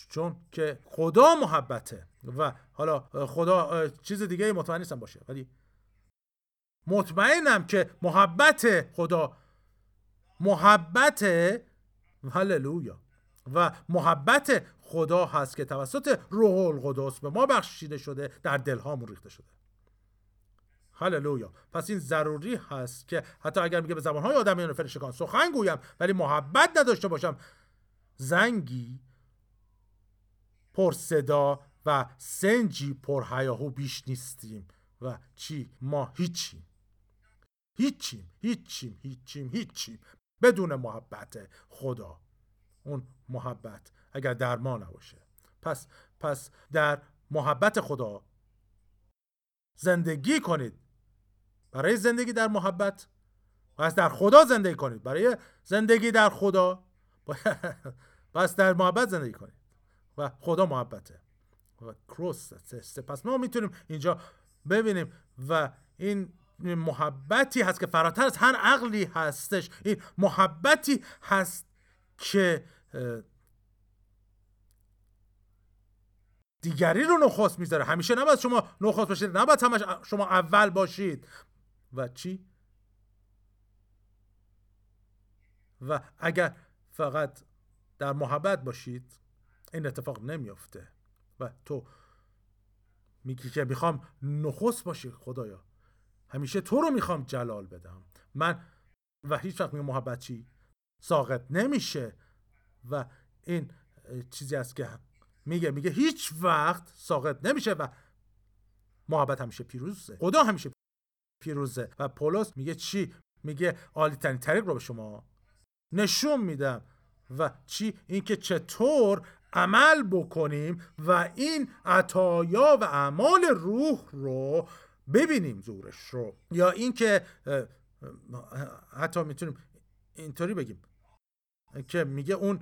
چون که خدا محبته. و حالا خدا چیز دیگه مطمئن نیستم باشه. ولی مطمئنم که محبت خدا محبت هللویا. و محبت خدا هست که توسط روح القدس به ما بخشیده شده در دلهامون ریخته شده. هللویا. پس این ضروری هست که حتی اگر میگه به زبانهای آدمیان فرشتگان سخن گویم ولی محبت نداشته باشم زنگی پر صدا و سنجی پر حیاهو بیش نیستیم. و چی؟ ما هیچیم. هیچیم هیچیم هیچیم هیچیم. بدون محبت خدا. اون محبت اگر در ما نباشه. پس پس در محبت خدا زندگی کنید. برای زندگی در محبت. پس در خدا زندگی کنید. برای زندگی در خدا. پس در محبت زندگی کنید. و خدا محبته. و کروس پس ما می‌تونیم اینجا ببینیم و این محبتی هست که فراتر از هر عقلی هستش. این محبتی هست که دیگری رو نخواست می‌ذاره. همیشه نباید شما نخواست باشید نباید همش شما اول باشید. و چی؟ و اگر فقط در محبت باشید این اتفاق نمیافته. و تو میگی که می‌خوام نخست باشی خدایا. همیشه تو رو می‌خوام جلال بدم. من و هیچ وقت میگم محبت چی؟ ساقط نمیشه. و این چیزی است که میگه میگه هیچ وقت ساقط نمیشه و محبت همیشه پیروزه. خدا همیشه پیروزه. و پولس میگه چی؟ میگه عالی ترین طریق رو به شما نشون میدم. و چی؟ اینکه چطور عمل بکنیم و این عطایا و اعمال روح رو ببینیم زورش رو. یا اینکه حتی می‌تونیم اینطوری بگیم که میگه اون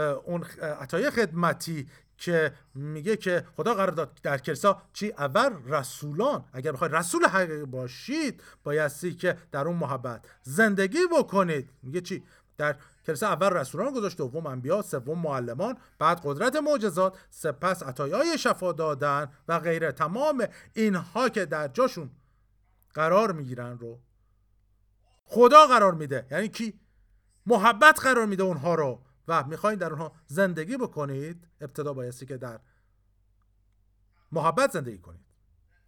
اون عطای خدمتی که میگه که خدا قرار داد در کلیسا چی؟ اول رسولان. اگر بخواید رسول حقیقی باشید بایستی که در اون محبت زندگی بکنید. میگه چی؟ در کلیسا اول رسولان گذاشت دوم انبیا سوم معلمان بعد قدرت معجزات سپس عطایای شفا دادن و غیره. تمام اینها که در جاشون قرار می‌گیرن رو خدا قرار میده. یعنی کی؟ محبت قرار میده اونها رو. و می‌خواین در اونها زندگی بکنید ابتدا بایستی که در محبت زندگی کنید.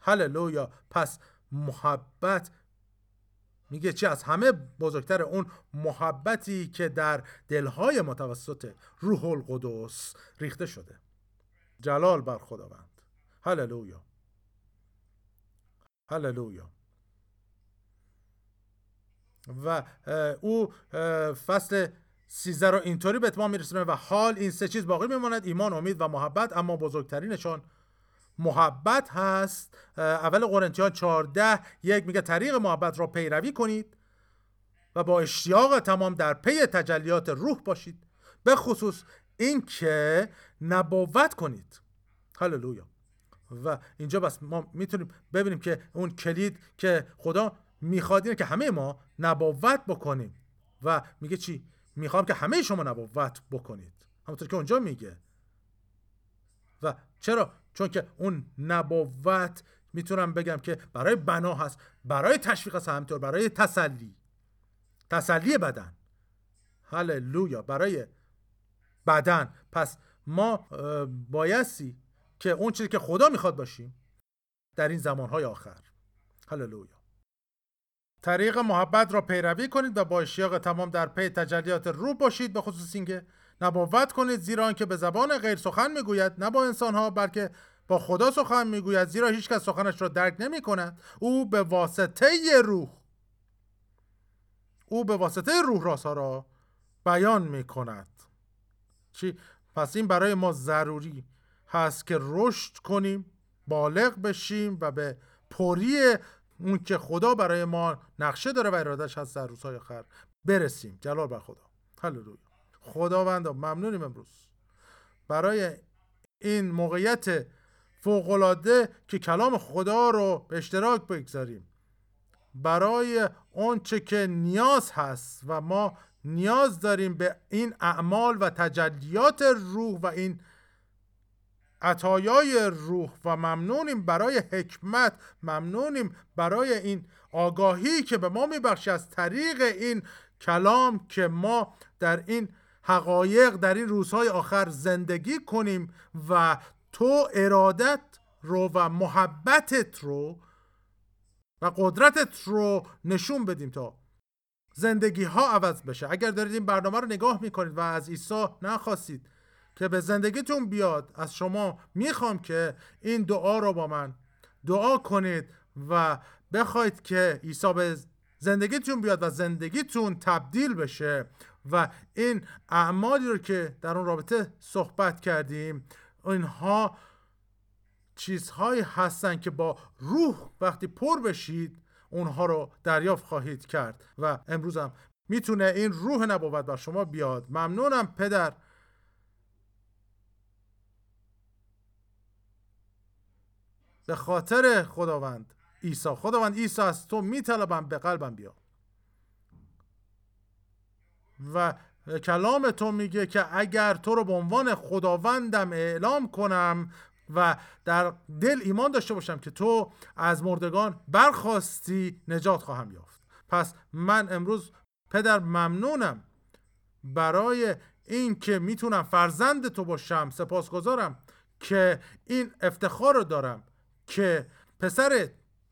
هللویا. پس محبت میگه چی؟ از همه بزرگتر اون محبتی که در دلهای متوسط روح القدس ریخته شده. جلال بر خداوند. هللویا. هللویا. و او فصل سیزده رو اینطوری به اتمام میرسونه و حال این سه چیز باقی میماند ایمان امید و محبت. اما بزرگترینشان محبت هست. اول قرنتیان 14 یک میگه طریق محبت را پیروی کنید و با اشتیاق تمام در پی تجلیات روح باشید. به خصوص اینکه نبوت کنید. هللویا. و اینجا بس ما می‌تونیم ببینیم که اون کلید که خدا می‌خواد اینه که همه ما نبوت بکنیم. و میگه چی؟ می‌خوام که همه شما نبوت بکنید. همونطور که اونجا میگه. و چرا؟ چون که اون نبوت می‌تونم بگم که برای بنا هست برای تشویق هست همینطور برای تسلی. تسلی بدن. هللویا. برای بدن. پس ما بایستی که اون چیزی که خدا می‌خواد باشیم در این زمانهای آخر. هللویا. طریق محبت را پیروی کنید و با اشتیاق تمام در پی تجلیات روح باشید به خصوص اینکه نبوت کنید زیرا آنکه به زبان غیر سخن می‌گوید نه با انسانها بلکه با خدا سخن می‌گوید زیرا هیچکس سخنش را درک نمی کند او به واسطه روح. او به واسطه روح راسا را بیان می کند چی؟ پس این برای ما ضروری هست که رشد کنیم بالغ بشیم و به پری اون که خدا برای ما نقشه داره و ارادش هست در روزهای آخر برسیم. جلال بر خدا. هللویا. خداوندا ممنونیم امروز. برای این موقعیت فوقالعاده که کلام خدا رو به اشتراک بگذاریم. برای چه که نیاز هست و ما نیاز داریم به این اعمال و تجلیات روح و این عطایای روح و ممنونیم برای حکمت ممنونیم برای این آگاهی که به ما میبخشی از طریق این کلام که ما در این حقایق در این روزهای آخر زندگی کنیم و تو ارادت رو و محبتت رو و قدرتت رو نشون بدیم تا زندگی ها عوض بشه. اگر دارید این برنامه رو نگاه می‌کنید و از عیسی نخواستید که به زندگیتون بیاد از شما می‌خوام که این دعا رو با من دعا کنید و بخواید که عیسی به زندگیتون بیاد و زندگیتون تبدیل بشه و این اعمالی رو که در اون رابطه صحبت کردیم اینها چیزهایی هستن که با روح وقتی پر بشید اونها رو دریافت خواهید کرد و امروز هم می‌تونه این روح نبوت بر شما بیاد. ممنونم پدر. به خاطر خداوند عیسی. خداوند عیسی از تو میطلبم به قلبم بیا. و کلام تو میگه که اگر تو رو به عنوان خداوندم اعلام کنم و در دل ایمان داشته باشم که تو از مردگان برخواستی نجات خواهم یافت. پس من امروز پدر ممنونم برای این که می‌تونم فرزند تو باشم سپاسگزارم که این افتخار رو دارم. که پسر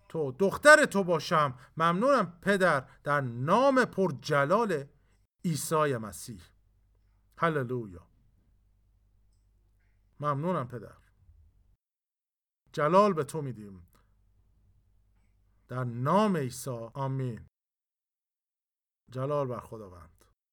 تو دختر تو باشم. ممنونم پدر در نام پرجلال عیسی مسیح. هللویا. ممنونم پدر. جلال به تو میدیم. در نام عیسی آمین. جلال بر خداوند.